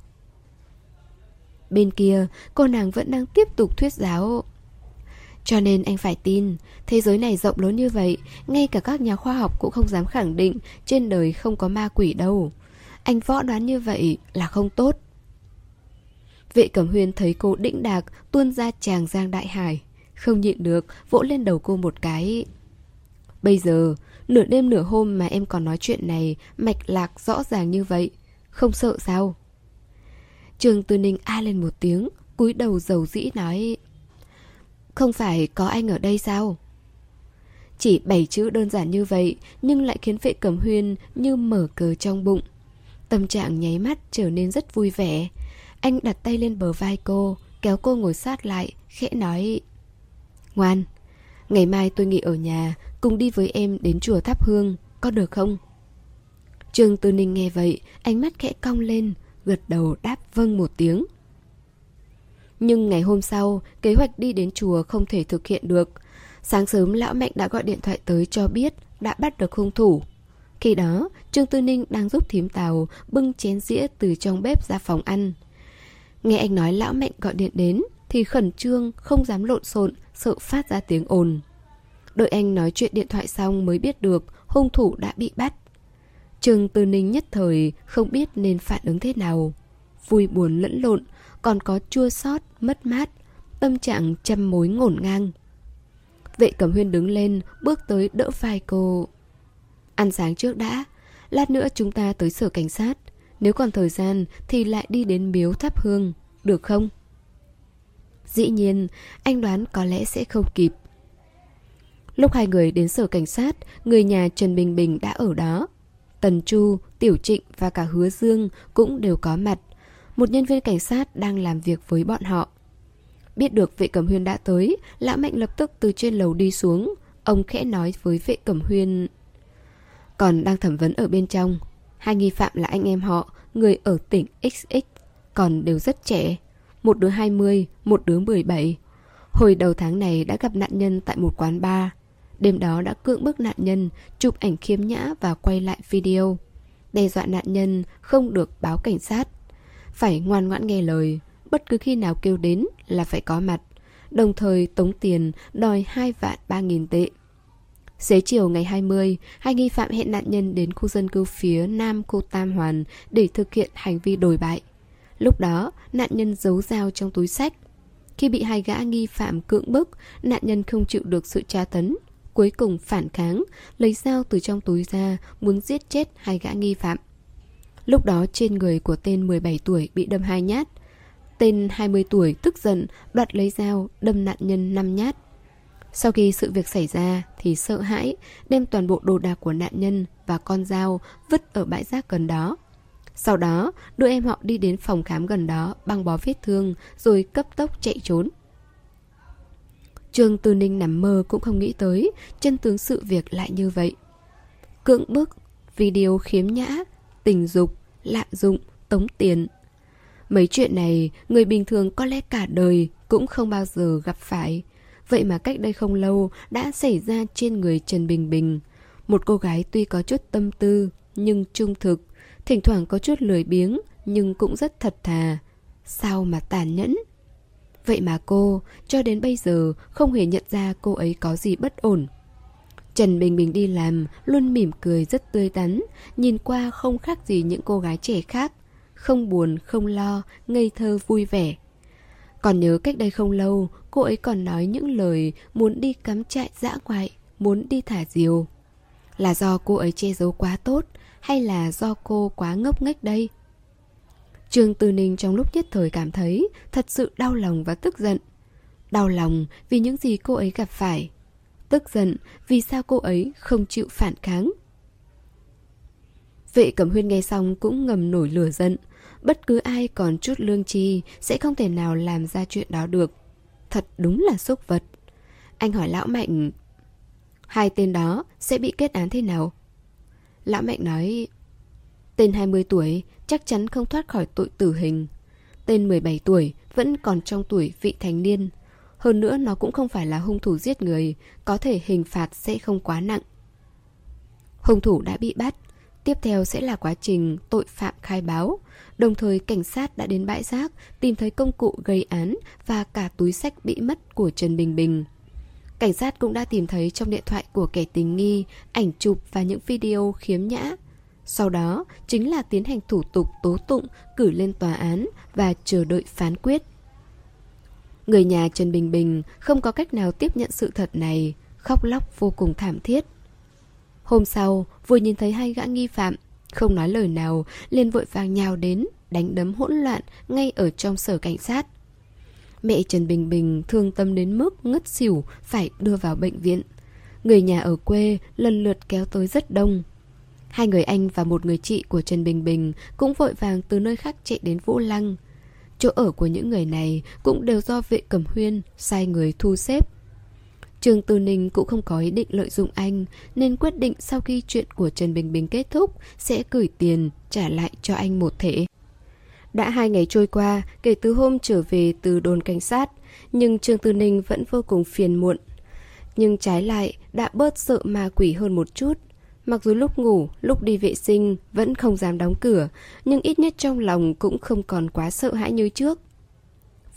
Bên kia, cô nàng vẫn đang tiếp tục thuyết giáo. Cho nên anh phải tin, thế giới này rộng lớn như vậy, ngay cả các nhà khoa học cũng không dám khẳng định trên đời không có ma quỷ đâu. Anh võ đoán như vậy là không tốt Vệ Cẩm Huyên thấy cô đĩnh đạc tuôn ra tràng giang đại hải Không nhịn được vỗ lên đầu cô một cái Bây giờ Nửa đêm nửa hôm mà em còn nói chuyện này, Mạch lạc rõ ràng như vậy. Không sợ sao? Trường Tư Ninh a lên một tiếng, cúi đầu dầu dĩ nói, Không phải có anh ở đây sao? Chỉ bảy chữ đơn giản như vậy, Nhưng lại khiến vệ cẩm huyên như mở cờ trong bụng. Tâm trạng nháy mắt trở nên rất vui vẻ. Anh đặt tay lên bờ vai cô, Kéo cô ngồi sát lại, Khẽ nói, Ngoan, Ngày mai tôi nghỉ ở nhà Cùng đi với em đến chùa thắp hương Có được không Trương Tư Ninh nghe vậy Ánh mắt khẽ cong lên Gật đầu đáp vâng một tiếng Nhưng ngày hôm sau Kế hoạch đi đến chùa không thể thực hiện được Sáng sớm lão Mạnh đã gọi điện thoại tới cho biết Đã bắt được hung thủ Khi đó, Trương Tư Ninh đang giúp thím tàu bưng chén dĩa từ trong bếp ra phòng ăn. Nghe anh nói lão mạnh gọi điện đến thì khẩn trương, không dám lộn xộn, sợ phát ra tiếng ồn. Đợi anh nói chuyện điện thoại xong mới biết được hung thủ đã bị bắt. Trương Tư Ninh nhất thời không biết nên phản ứng thế nào. Vui buồn lẫn lộn, còn có chua xót, mất mát, tâm trạng trăm mối ngổn ngang. Vệ Cẩm Huyên đứng lên, bước tới đỡ vai cô. Ăn sáng trước đã, lát nữa chúng ta tới sở cảnh sát. Nếu còn thời gian thì lại đi đến miếu thắp hương, được không? Dĩ nhiên, anh đoán có lẽ sẽ không kịp. Lúc hai người đến sở cảnh sát, người nhà Trần Bình Bình đã ở đó. Tần Chu, Tiểu Trịnh và cả Hứa Dương cũng đều có mặt. Một nhân viên cảnh sát đang làm việc với bọn họ. Biết được vệ cẩm huyên đã tới, Lã Mạnh lập tức từ trên lầu đi xuống. Ông khẽ nói với vệ cẩm huyên... Còn đang thẩm vấn ở bên trong. Hai nghi phạm là anh em họ, người ở tỉnh XX, còn đều rất trẻ. Một đứa 20, một đứa 17. Hồi đầu tháng này đã gặp nạn nhân tại một quán bar. Đêm đó đã cưỡng bức nạn nhân, chụp ảnh khiếm nhã và quay lại video. Đe dọa nạn nhân không được báo cảnh sát. Phải ngoan ngoãn nghe lời, bất cứ khi nào kêu đến là phải có mặt. Đồng thời tống tiền đòi 2 vạn 3 nghìn tệ. Xế chiều ngày 20, hai nghi phạm hẹn nạn nhân đến khu dân cư phía nam khu Tam Hoàn để thực hiện hành vi đổi bại. Lúc đó, nạn nhân giấu dao trong túi sách. Khi bị hai gã nghi phạm cưỡng bức, nạn nhân không chịu được sự tra tấn. Cuối cùng phản kháng, lấy dao từ trong túi ra, muốn giết chết hai gã nghi phạm. Lúc đó trên người của tên 17 tuổi bị đâm hai nhát. Tên 20 tuổi tức giận, đoạt lấy dao, đâm nạn nhân 5 nhát. Sau khi sự việc xảy ra thì sợ hãi, đem toàn bộ đồ đạc của nạn nhân và con dao vứt ở bãi rác gần đó. Sau đó, đưa em họ đi đến phòng khám gần đó, băng bó vết thương, rồi cấp tốc chạy trốn. Trương Tư Ninh nằm mơ cũng không nghĩ tới chân tướng sự việc lại như vậy. Cưỡng bức, video khiếm nhã, tình dục, lạm dụng, tống tiền. Mấy chuyện này, người bình thường có lẽ cả đời cũng không bao giờ gặp phải. Vậy mà cách đây không lâu đã xảy ra trên người Trần Bình Bình. Một cô gái tuy có chút tâm tư, nhưng trung thực, thỉnh thoảng có chút lười biếng, nhưng cũng rất thật thà. Sao mà tàn nhẫn? Vậy mà cô, cho đến bây giờ, không hề nhận ra cô ấy có gì bất ổn. Trần Bình Bình đi làm, luôn mỉm cười rất tươi tắn, nhìn qua không khác gì những cô gái trẻ khác. Không buồn, không lo, ngây thơ vui vẻ. Còn nhớ cách đây không lâu, cô ấy còn nói những lời muốn đi cắm trại dã ngoại, muốn đi thả diều. Là do cô ấy che giấu quá tốt, hay là do cô quá ngốc nghếch đây? Trương Tư Ninh trong lúc nhất thời cảm thấy thật sự đau lòng và tức giận. Đau lòng vì những gì cô ấy gặp phải. Tức giận vì sao cô ấy không chịu phản kháng. Vệ Cẩm Huyên nghe xong cũng ngầm nổi lửa giận. Bất cứ ai còn chút lương tri sẽ không thể nào làm ra chuyện đó được. Thật đúng là xúc vật. Anh hỏi Lão Mạnh, Hai tên đó sẽ bị kết án thế nào? Lão Mạnh nói Tên 20 tuổi chắc chắn không thoát khỏi tội tử hình. Tên 17 tuổi vẫn còn trong tuổi vị thành niên. Hơn nữa nó cũng không phải là hung thủ giết người, có thể hình phạt sẽ không quá nặng. Hung thủ đã bị bắt, tiếp theo sẽ là quá trình tội phạm khai báo. Đồng thời cảnh sát đã đến bãi rác tìm thấy công cụ gây án và cả túi sách bị mất của Trần Bình Bình. Cảnh sát cũng đã tìm thấy trong điện thoại của kẻ tình nghi ảnh chụp và những video khiếm nhã sau đó chính là tiến hành thủ tục tố tụng, cử lên tòa án và chờ đợi phán quyết. Người nhà Trần Bình Bình không có cách nào tiếp nhận sự thật này, khóc lóc vô cùng thảm thiết. Hôm sau, vừa nhìn thấy hai gã nghi phạm, không nói lời nào, liền vội vàng nhào đến, đánh đấm hỗn loạn ngay ở trong sở cảnh sát. Mẹ Trần Bình Bình thương tâm đến mức ngất xỉu phải đưa vào bệnh viện. Người nhà ở quê lần lượt kéo tới rất đông, Hai người anh và một người chị của Trần Bình Bình cũng vội vàng từ nơi khác chạy đến Vũ Lăng. Chỗ ở của những người này cũng đều do vệ cẩm huyên sai người thu xếp. Trường Tư Ninh cũng không có ý định lợi dụng anh, nên quyết định sau khi chuyện của Trần Bình Bình kết thúc, sẽ gửi tiền trả lại cho anh một thể. Đã hai ngày trôi qua, kể từ hôm trở về từ đồn cảnh sát, nhưng Trương Tư Ninh vẫn vô cùng phiền muộn. Nhưng trái lại, đã bớt sợ ma quỷ hơn một chút Mặc dù lúc ngủ, lúc đi vệ sinh vẫn không dám đóng cửa, nhưng ít nhất trong lòng cũng không còn quá sợ hãi như trước.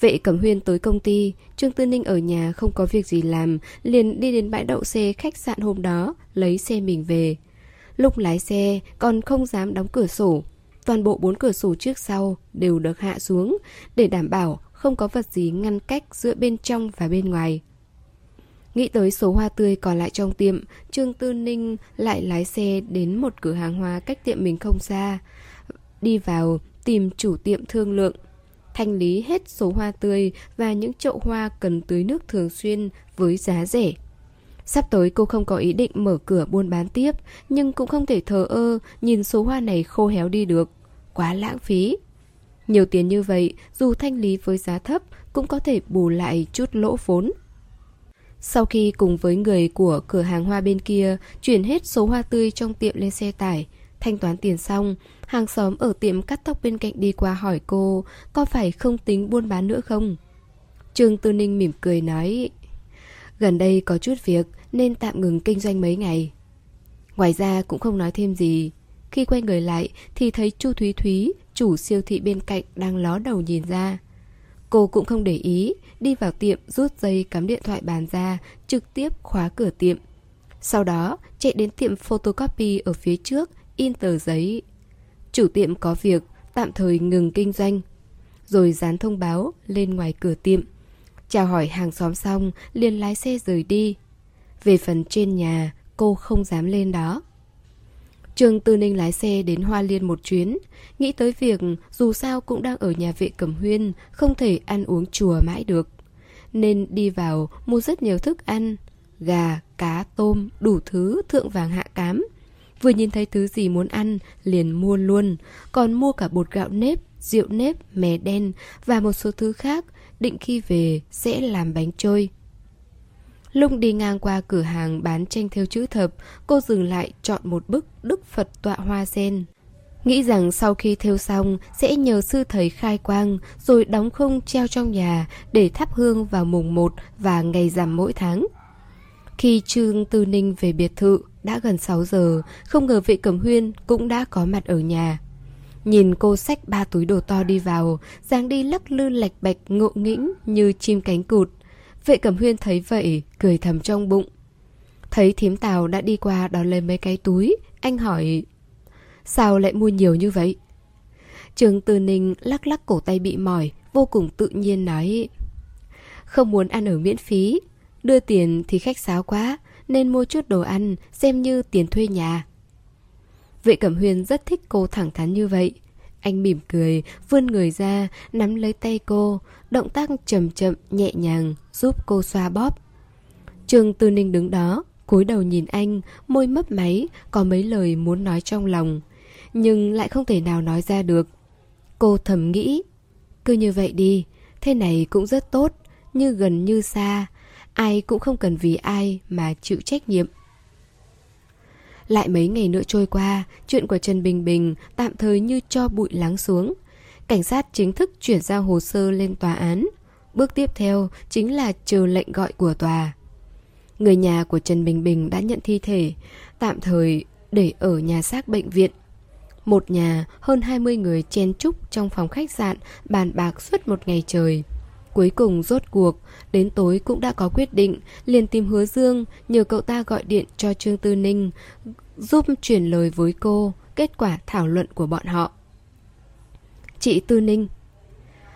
Vệ Cẩm Huyên tới công ty, Trương Tư Ninh ở nhà không có việc gì làm, liền đi đến bãi đậu xe khách sạn hôm đó, lấy xe mình về. Lúc lái xe còn không dám đóng cửa sổ, toàn bộ bốn cửa sổ trước sau đều được hạ xuống để đảm bảo không có vật gì ngăn cách giữa bên trong và bên ngoài. Nghĩ tới số hoa tươi còn lại trong tiệm, Trương Tư Ninh lại lái xe đến một cửa hàng hoa cách tiệm mình không xa. Đi vào tìm chủ tiệm thương lượng. Thanh lý hết số hoa tươi và những chậu hoa cần tưới nước thường xuyên với giá rẻ. Sắp tới cô không có ý định mở cửa buôn bán tiếp, nhưng cũng không thể thờ ơ nhìn số hoa này khô héo đi được. Quá lãng phí. Nhiều tiền như vậy, dù thanh lý với giá thấp, cũng có thể bù lại chút lỗ vốn. Sau khi cùng với người của cửa hàng hoa bên kia chuyển hết số hoa tươi trong tiệm lên xe tải, thanh toán tiền xong, hàng xóm ở tiệm cắt tóc bên cạnh đi qua hỏi cô có phải không tính buôn bán nữa không? Trương Tư Ninh mỉm cười nói Gần đây có chút việc nên tạm ngừng kinh doanh mấy ngày. Ngoài ra cũng không nói thêm gì. Khi quay người lại thì thấy Chu Thúy Thúy, chủ siêu thị bên cạnh đang ló đầu nhìn ra. Cô cũng không để ý, đi vào tiệm rút dây cắm điện thoại bàn ra, trực tiếp khóa cửa tiệm. Sau đó, chạy đến tiệm photocopy ở phía trước, in tờ giấy. Chủ tiệm có việc, tạm thời ngừng kinh doanh. Rồi dán thông báo lên ngoài cửa tiệm. Chào hỏi hàng xóm xong, liền lái xe rời đi. Về phần trên nhà, cô không dám lên đó. Trương Tư Ninh lái xe đến Hoa Liên một chuyến, nghĩ tới việc dù sao cũng đang ở nhà vệ cẩm huyên, không thể ăn uống chùa mãi được. Nên đi vào mua rất nhiều thức ăn, gà, cá, tôm, đủ thứ thượng vàng hạ cám. Vừa nhìn thấy thứ gì muốn ăn, liền mua luôn, còn mua cả bột gạo nếp, rượu nếp, mè đen và một số thứ khác, định khi về sẽ làm bánh trôi. Lúc đi ngang qua cửa hàng bán tranh theo chữ thập, cô dừng lại chọn một bức Đức Phật tọa hoa sen. Nghĩ rằng sau khi theo xong sẽ nhờ sư thầy khai quang rồi đóng khung treo trong nhà để thắp hương vào mùng 1 và ngày rằm mỗi tháng. Khi Trương Tư Ninh về biệt thự đã gần 6 giờ, không ngờ vệ cẩm huyên cũng đã có mặt ở nhà. Nhìn cô xách ba túi đồ to đi vào, dáng đi lắc lư lạch bạch ngộ nghĩnh như chim cánh cụt. Vệ Cẩm Huyên thấy vậy, cười thầm trong bụng. Thấy thím Tào đã đi qua đón lấy mấy cái túi, anh hỏi Sao lại mua nhiều như vậy? Trường Tư Ninh lắc lắc cổ tay bị mỏi, vô cùng tự nhiên nói Không muốn ăn ở miễn phí, đưa tiền thì khách sáo quá, nên mua chút đồ ăn, xem như tiền thuê nhà. Vệ Cẩm Huyên rất thích cô thẳng thắn như vậy. Anh mỉm cười, vươn người ra, nắm lấy tay cô, động tác chậm chậm, nhẹ nhàng, giúp cô xoa bóp. Trương Tư Ninh đứng đó, cúi đầu nhìn anh, môi mấp máy, có mấy lời muốn nói trong lòng, nhưng lại không thể nào nói ra được. Cô thầm nghĩ, cứ như vậy đi, thế này cũng rất tốt, như gần như xa, ai cũng không cần vì ai mà chịu trách nhiệm. Lại mấy ngày nữa trôi qua, chuyện của Trần Bình Bình tạm thời như cho bụi lắng xuống. Cảnh sát chính thức chuyển giao hồ sơ lên tòa án. Bước tiếp theo chính là chờ lệnh gọi của tòa. Người nhà của Trần Bình Bình đã nhận thi thể, tạm thời để ở nhà xác bệnh viện. Một nhà, hơn 20 người chen chúc trong phòng khách sạn, bàn bạc suốt một ngày trời. Cuối cùng rốt cuộc, đến tối cũng đã có quyết định, liền tìm hứa Dương, nhờ cậu ta gọi điện cho Trương Tư Ninh, giúp chuyển lời với cô kết quả thảo luận của bọn họ. Chị Tư Ninh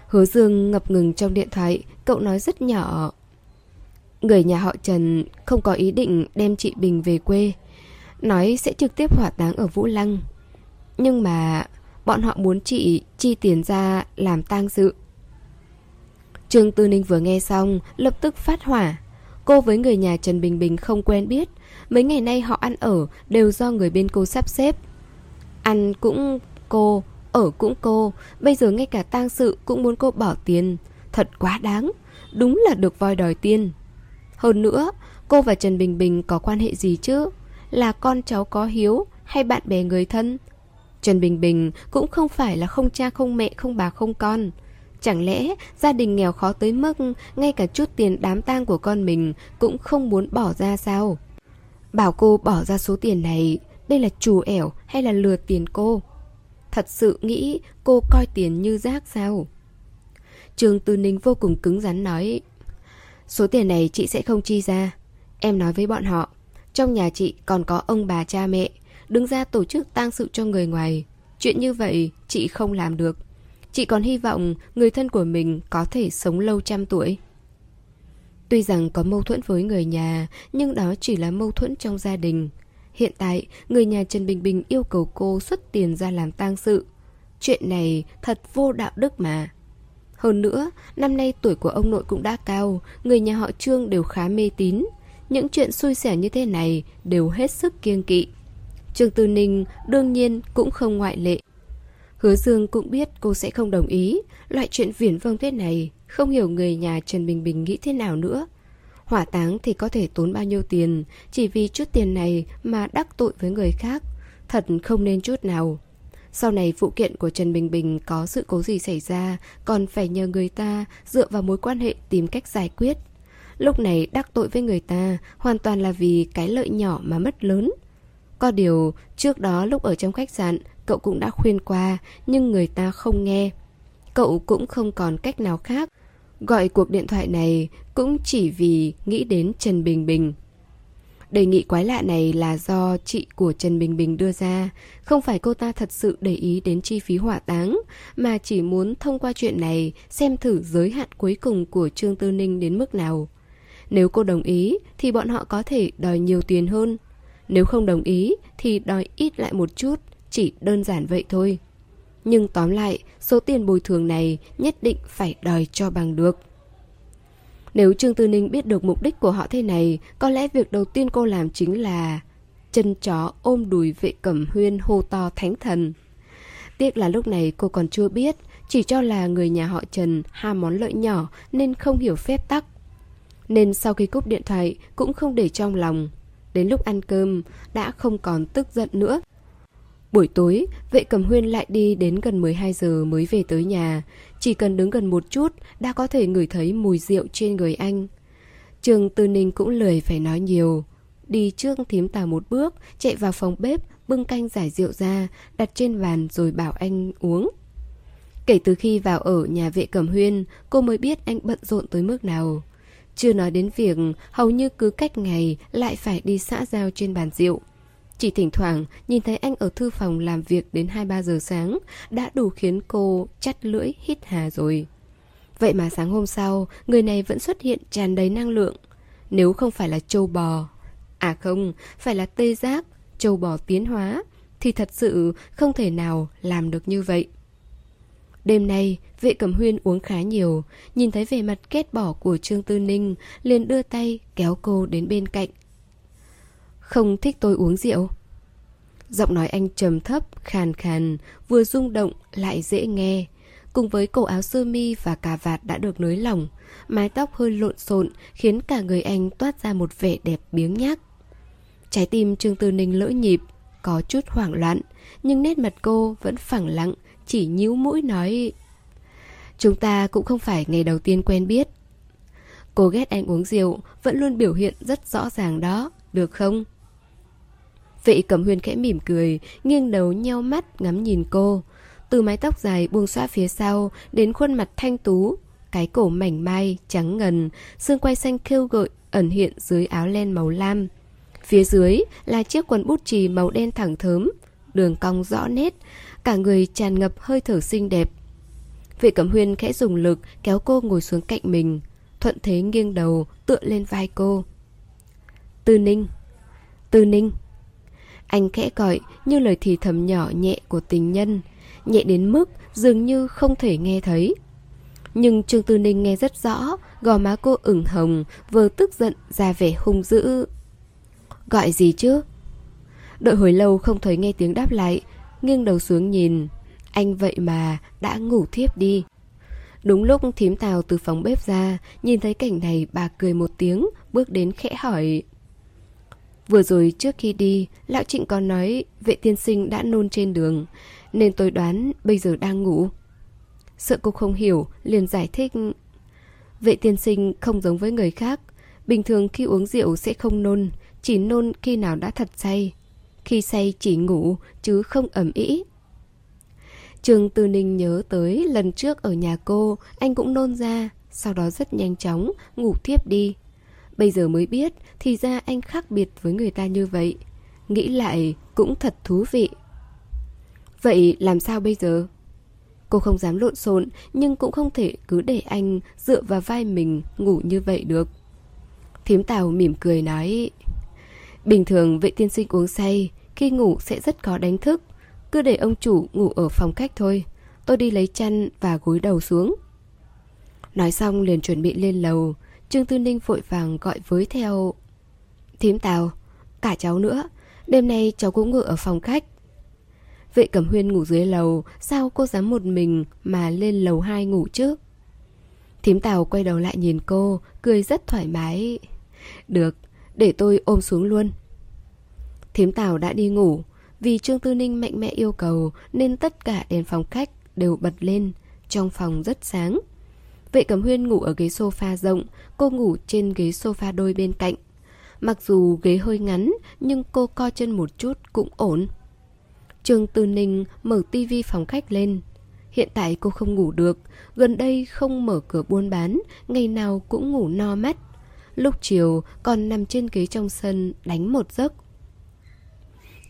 Hứa Dương ngập ngừng trong điện thoại, cậu nói rất nhỏ. Người nhà họ Trần không có ý định đem chị Bình về quê, nói sẽ trực tiếp hỏa táng ở Vũ Lăng. Nhưng mà bọn họ muốn chị chi tiền ra làm tang sự. Trương Tư Ninh vừa nghe xong, lập tức phát hỏa. Cô với người nhà Trần Bình Bình không quen biết, mấy ngày nay họ ăn ở đều do người bên cô sắp xếp. Ăn cũng cô, ở cũng cô, bây giờ ngay cả tang sự cũng muốn cô bỏ tiền. Thật quá đáng, đúng là được voi đòi tiền. Hơn nữa, cô và Trần Bình Bình có quan hệ gì chứ? Là con cháu có hiếu hay bạn bè người thân? Trần Bình Bình cũng không phải là không cha không mẹ không bà không con. Chẳng lẽ gia đình nghèo khó tới mức ngay cả chút tiền đám tang của con mình cũng không muốn bỏ ra sao? Bảo cô bỏ ra số tiền này đây là trù ẻo hay là lừa tiền cô? Thật sự nghĩ cô coi tiền như rác sao? Trường Tư Ninh vô cùng cứng rắn nói, Số tiền này chị sẽ không chi ra. Em nói với bọn họ, Trong nhà chị còn có ông bà cha mẹ, Đứng ra tổ chức tang sự cho người ngoài. Chuyện như vậy chị không làm được. Chị còn hy vọng người thân của mình có thể sống lâu trăm tuổi. Tuy rằng có mâu thuẫn với người nhà, Nhưng đó chỉ là mâu thuẫn trong gia đình. Hiện tại người nhà Trần Bình Bình yêu cầu cô xuất tiền ra làm tang sự Chuyện này thật vô đạo đức mà hơn nữa, năm nay tuổi của ông nội cũng đã cao, người nhà họ Trương đều khá mê tín. Những chuyện xui xẻo như thế này đều hết sức kiêng kỵ. Trương Tư Ninh đương nhiên cũng không ngoại lệ. Hứa Dương cũng biết cô sẽ không đồng ý, loại chuyện viển vông thế này, không hiểu người nhà Trần Bình Bình nghĩ thế nào nữa. Hỏa táng thì có thể tốn bao nhiêu tiền, chỉ vì chút tiền này mà đắc tội với người khác, thật không nên chút nào. Sau này phụ kiện của Trần Bình Bình có sự cố gì xảy ra, còn phải nhờ người ta dựa vào mối quan hệ tìm cách giải quyết. Lúc này đắc tội với người ta hoàn toàn là vì cái lợi nhỏ mà mất lớn. Có điều, trước đó lúc ở trong khách sạn, cậu cũng đã khuyên qua, nhưng người ta không nghe. Cậu cũng không còn cách nào khác. Gọi cuộc điện thoại này cũng chỉ vì nghĩ đến Trần Bình Bình. Đề nghị quái lạ này là do chị của Trần Bình Bình đưa ra, không phải cô ta thật sự để ý đến chi phí hỏa táng, mà chỉ muốn thông qua chuyện này xem thử giới hạn cuối cùng của Trương Tư Ninh đến mức nào. Nếu cô đồng ý thì bọn họ có thể đòi nhiều tiền hơn. Nếu không đồng ý thì đòi ít lại một chút, chỉ đơn giản vậy thôi. Nhưng tóm lại, số tiền bồi thường này nhất định phải đòi cho bằng được. Nếu Trương Tư Ninh biết được mục đích của họ thế này, có lẽ việc đầu tiên cô làm chính là chân chó ôm đùi vệ cẩm huyên hô to thánh thần. Tiếc là lúc này cô còn chưa biết, chỉ cho là người nhà họ Trần ham món lợi nhỏ nên không hiểu phép tắc. Nên sau khi cúp điện thoại cũng không để trong lòng. Đến lúc ăn cơm đã không còn tức giận nữa. Buổi tối, vệ cầm huyên lại đi đến gần 12 giờ mới về tới nhà. Chỉ cần đứng gần một chút đã có thể ngửi thấy mùi rượu trên người anh. Trường Tư Ninh cũng lười phải nói nhiều. Đi trước thím tà một bước, chạy vào phòng bếp, bưng canh giải rượu ra, đặt trên bàn rồi bảo anh uống. Kể từ khi vào ở nhà vệ cầm huyên, cô mới biết anh bận rộn tới mức nào. Chưa nói đến việc hầu như cứ cách ngày lại phải đi xã giao trên bàn rượu. Chỉ thỉnh thoảng nhìn thấy anh ở thư phòng làm việc đến 2-3 giờ sáng đã đủ khiến cô chắt lưỡi hít hà rồi. Vậy mà sáng hôm sau, người này vẫn xuất hiện tràn đầy năng lượng. Nếu không phải là châu bò, à không, phải là tê giác, châu bò tiến hóa, thì thật sự không thể nào làm được như vậy. Đêm nay, vệ cẩm huyên uống khá nhiều, nhìn thấy vẻ mặt kết bỏ của Trương Tư Ninh, liền đưa tay kéo cô đến bên cạnh, không thích tôi uống rượu. Giọng nói anh trầm thấp, khàn khàn Vừa rung động lại dễ nghe. Cùng với cổ áo sơ mi và cà vạt đã được nới lỏng Mái tóc hơi lộn xộn Khiến cả người anh toát ra một vẻ đẹp biếng nhác. Trái tim Trương Tư Ninh lỡ nhịp Có chút hoảng loạn Nhưng nét mặt cô vẫn phẳng lặng Chỉ nhíu mũi nói Chúng ta cũng không phải ngày đầu tiên quen biết. Cô ghét anh uống rượu Vẫn luôn biểu hiện rất rõ ràng đó Được không? Vị cẩm huyền khẽ mỉm cười, nghiêng đầu nheo mắt ngắm nhìn cô. Từ mái tóc dài buông xõa phía sau đến khuôn mặt thanh tú, cái cổ mảnh mai, trắng ngần, xương quay xanh kêu gợi ẩn hiện dưới áo len màu lam. Phía dưới là chiếc quần bút chì màu đen thẳng thớm, đường cong rõ nét, cả người tràn ngập hơi thở xinh đẹp. Vị cẩm huyên khẽ dùng lực kéo cô ngồi xuống cạnh mình, thuận thế nghiêng đầu tựa lên vai cô. Tư Ninh Tư Ninh anh khẽ gọi như lời thì thầm nhỏ nhẹ của tình nhân, nhẹ đến mức dường như không thể nghe thấy. Nhưng Trương Tư Ninh nghe rất rõ, gò má cô ửng hồng, vừa tức giận ra vẻ hung dữ. Gọi gì chứ? Đợi hồi lâu không thấy nghe tiếng đáp lại, nghiêng đầu xuống nhìn. Anh vậy mà đã ngủ thiếp đi. Đúng lúc thím tào từ phòng bếp ra, nhìn thấy cảnh này bà cười một tiếng, bước đến khẽ hỏi. Vừa rồi trước khi đi, Lão Trịnh còn nói vệ tiên sinh đã nôn trên đường, nên tôi đoán bây giờ đang ngủ. Sợ cô không hiểu, liền giải thích. Vệ tiên sinh không giống với người khác, bình thường khi uống rượu sẽ không nôn, chỉ nôn khi nào đã thật say. khi say chỉ ngủ chứ không ẩm ý. Trường Tư Ninh nhớ tới lần trước ở nhà cô, anh cũng nôn ra, sau đó rất nhanh chóng, ngủ thiếp đi. Bây giờ mới biết, thì ra anh khác biệt với người ta như vậy. Nghĩ lại cũng thật thú vị. Vậy làm sao bây giờ? Cô không dám lộn xộn, nhưng cũng không thể cứ để anh dựa vào vai mình ngủ như vậy được. Thím Tào mỉm cười nói, Bình thường vệ tiên sinh uống say, khi ngủ sẽ rất khó đánh thức. Cứ để ông chủ ngủ ở phòng khách thôi. Tôi đi lấy chăn và gối đầu xuống. Nói xong liền chuẩn bị lên lầu. Trương Tư Ninh vội vàng gọi với theo. Thím Tào, cả cháu nữa. Đêm nay cháu cũng ngủ ở phòng khách. Vệ Cẩm Huyên ngủ dưới lầu, sao cô dám một mình mà lên lầu 2 ngủ chứ? Thím Tào quay đầu lại nhìn cô, cười rất thoải mái. Được, để tôi ôm xuống luôn. Thím Tào đã đi ngủ, vì Trương Tư Ninh mạnh mẽ yêu cầu nên tất cả đèn phòng khách đều bật lên, trong phòng rất sáng. Vệ Cẩm Huyên ngủ ở ghế sofa rộng, cô ngủ trên ghế sofa đôi bên cạnh. Mặc dù ghế hơi ngắn, nhưng cô co chân một chút cũng ổn. Trương Tư Ninh mở tivi phòng khách lên. Hiện tại cô không ngủ được, gần đây không mở cửa buôn bán, ngày nào cũng ngủ no mắt. Lúc chiều còn nằm trên ghế trong sân đánh một giấc.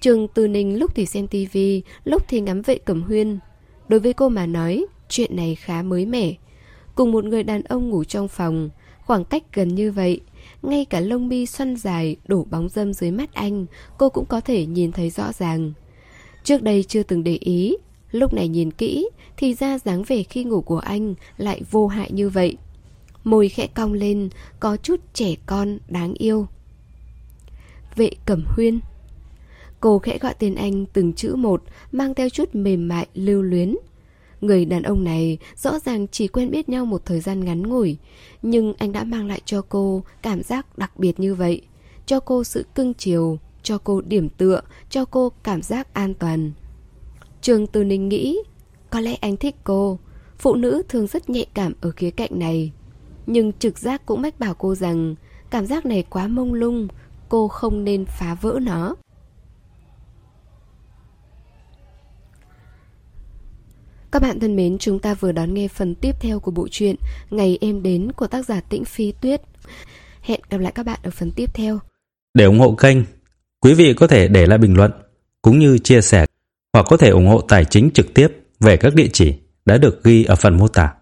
trường Tư Ninh lúc thì xem tivi, lúc thì ngắm vệ cẩm huyên. Đối với cô mà nói, chuyện này khá mới mẻ. Cùng một người đàn ông ngủ trong phòng, khoảng cách gần như vậy, ngay cả lông mi xoăn dài đổ bóng dâm dưới mắt anh, cô cũng có thể nhìn thấy rõ ràng. Trước đây chưa từng để ý, lúc này nhìn kỹ thì ra dáng vẻ khi ngủ của anh lại vô hại như vậy. Môi khẽ cong lên, có chút trẻ con, đáng yêu. Vệ Cẩm Huyên Cô khẽ gọi tên anh từng chữ một, mang theo chút mềm mại, lưu luyến. Người đàn ông này rõ ràng chỉ quen biết nhau một thời gian ngắn ngủi, nhưng anh đã mang lại cho cô cảm giác đặc biệt như vậy, cho cô sự cưng chiều, cho cô điểm tựa, cho cô cảm giác an toàn. Trường Từ Ninh nghĩ, có lẽ anh thích cô, phụ nữ thường rất nhạy cảm ở khía cạnh này. Nhưng trực giác cũng mách bảo cô rằng cảm giác này quá mông lung, cô không nên phá vỡ nó. Các bạn thân mến, chúng ta vừa đón nghe phần tiếp theo của bộ truyện Ngày em đến của tác giả Tĩnh Phi Tuyết. Hẹn gặp lại các bạn ở phần tiếp theo. Để ủng hộ kênh, quý vị có thể để lại bình luận cũng như chia sẻ hoặc có thể ủng hộ tài chính trực tiếp về các địa chỉ đã được ghi ở phần mô tả.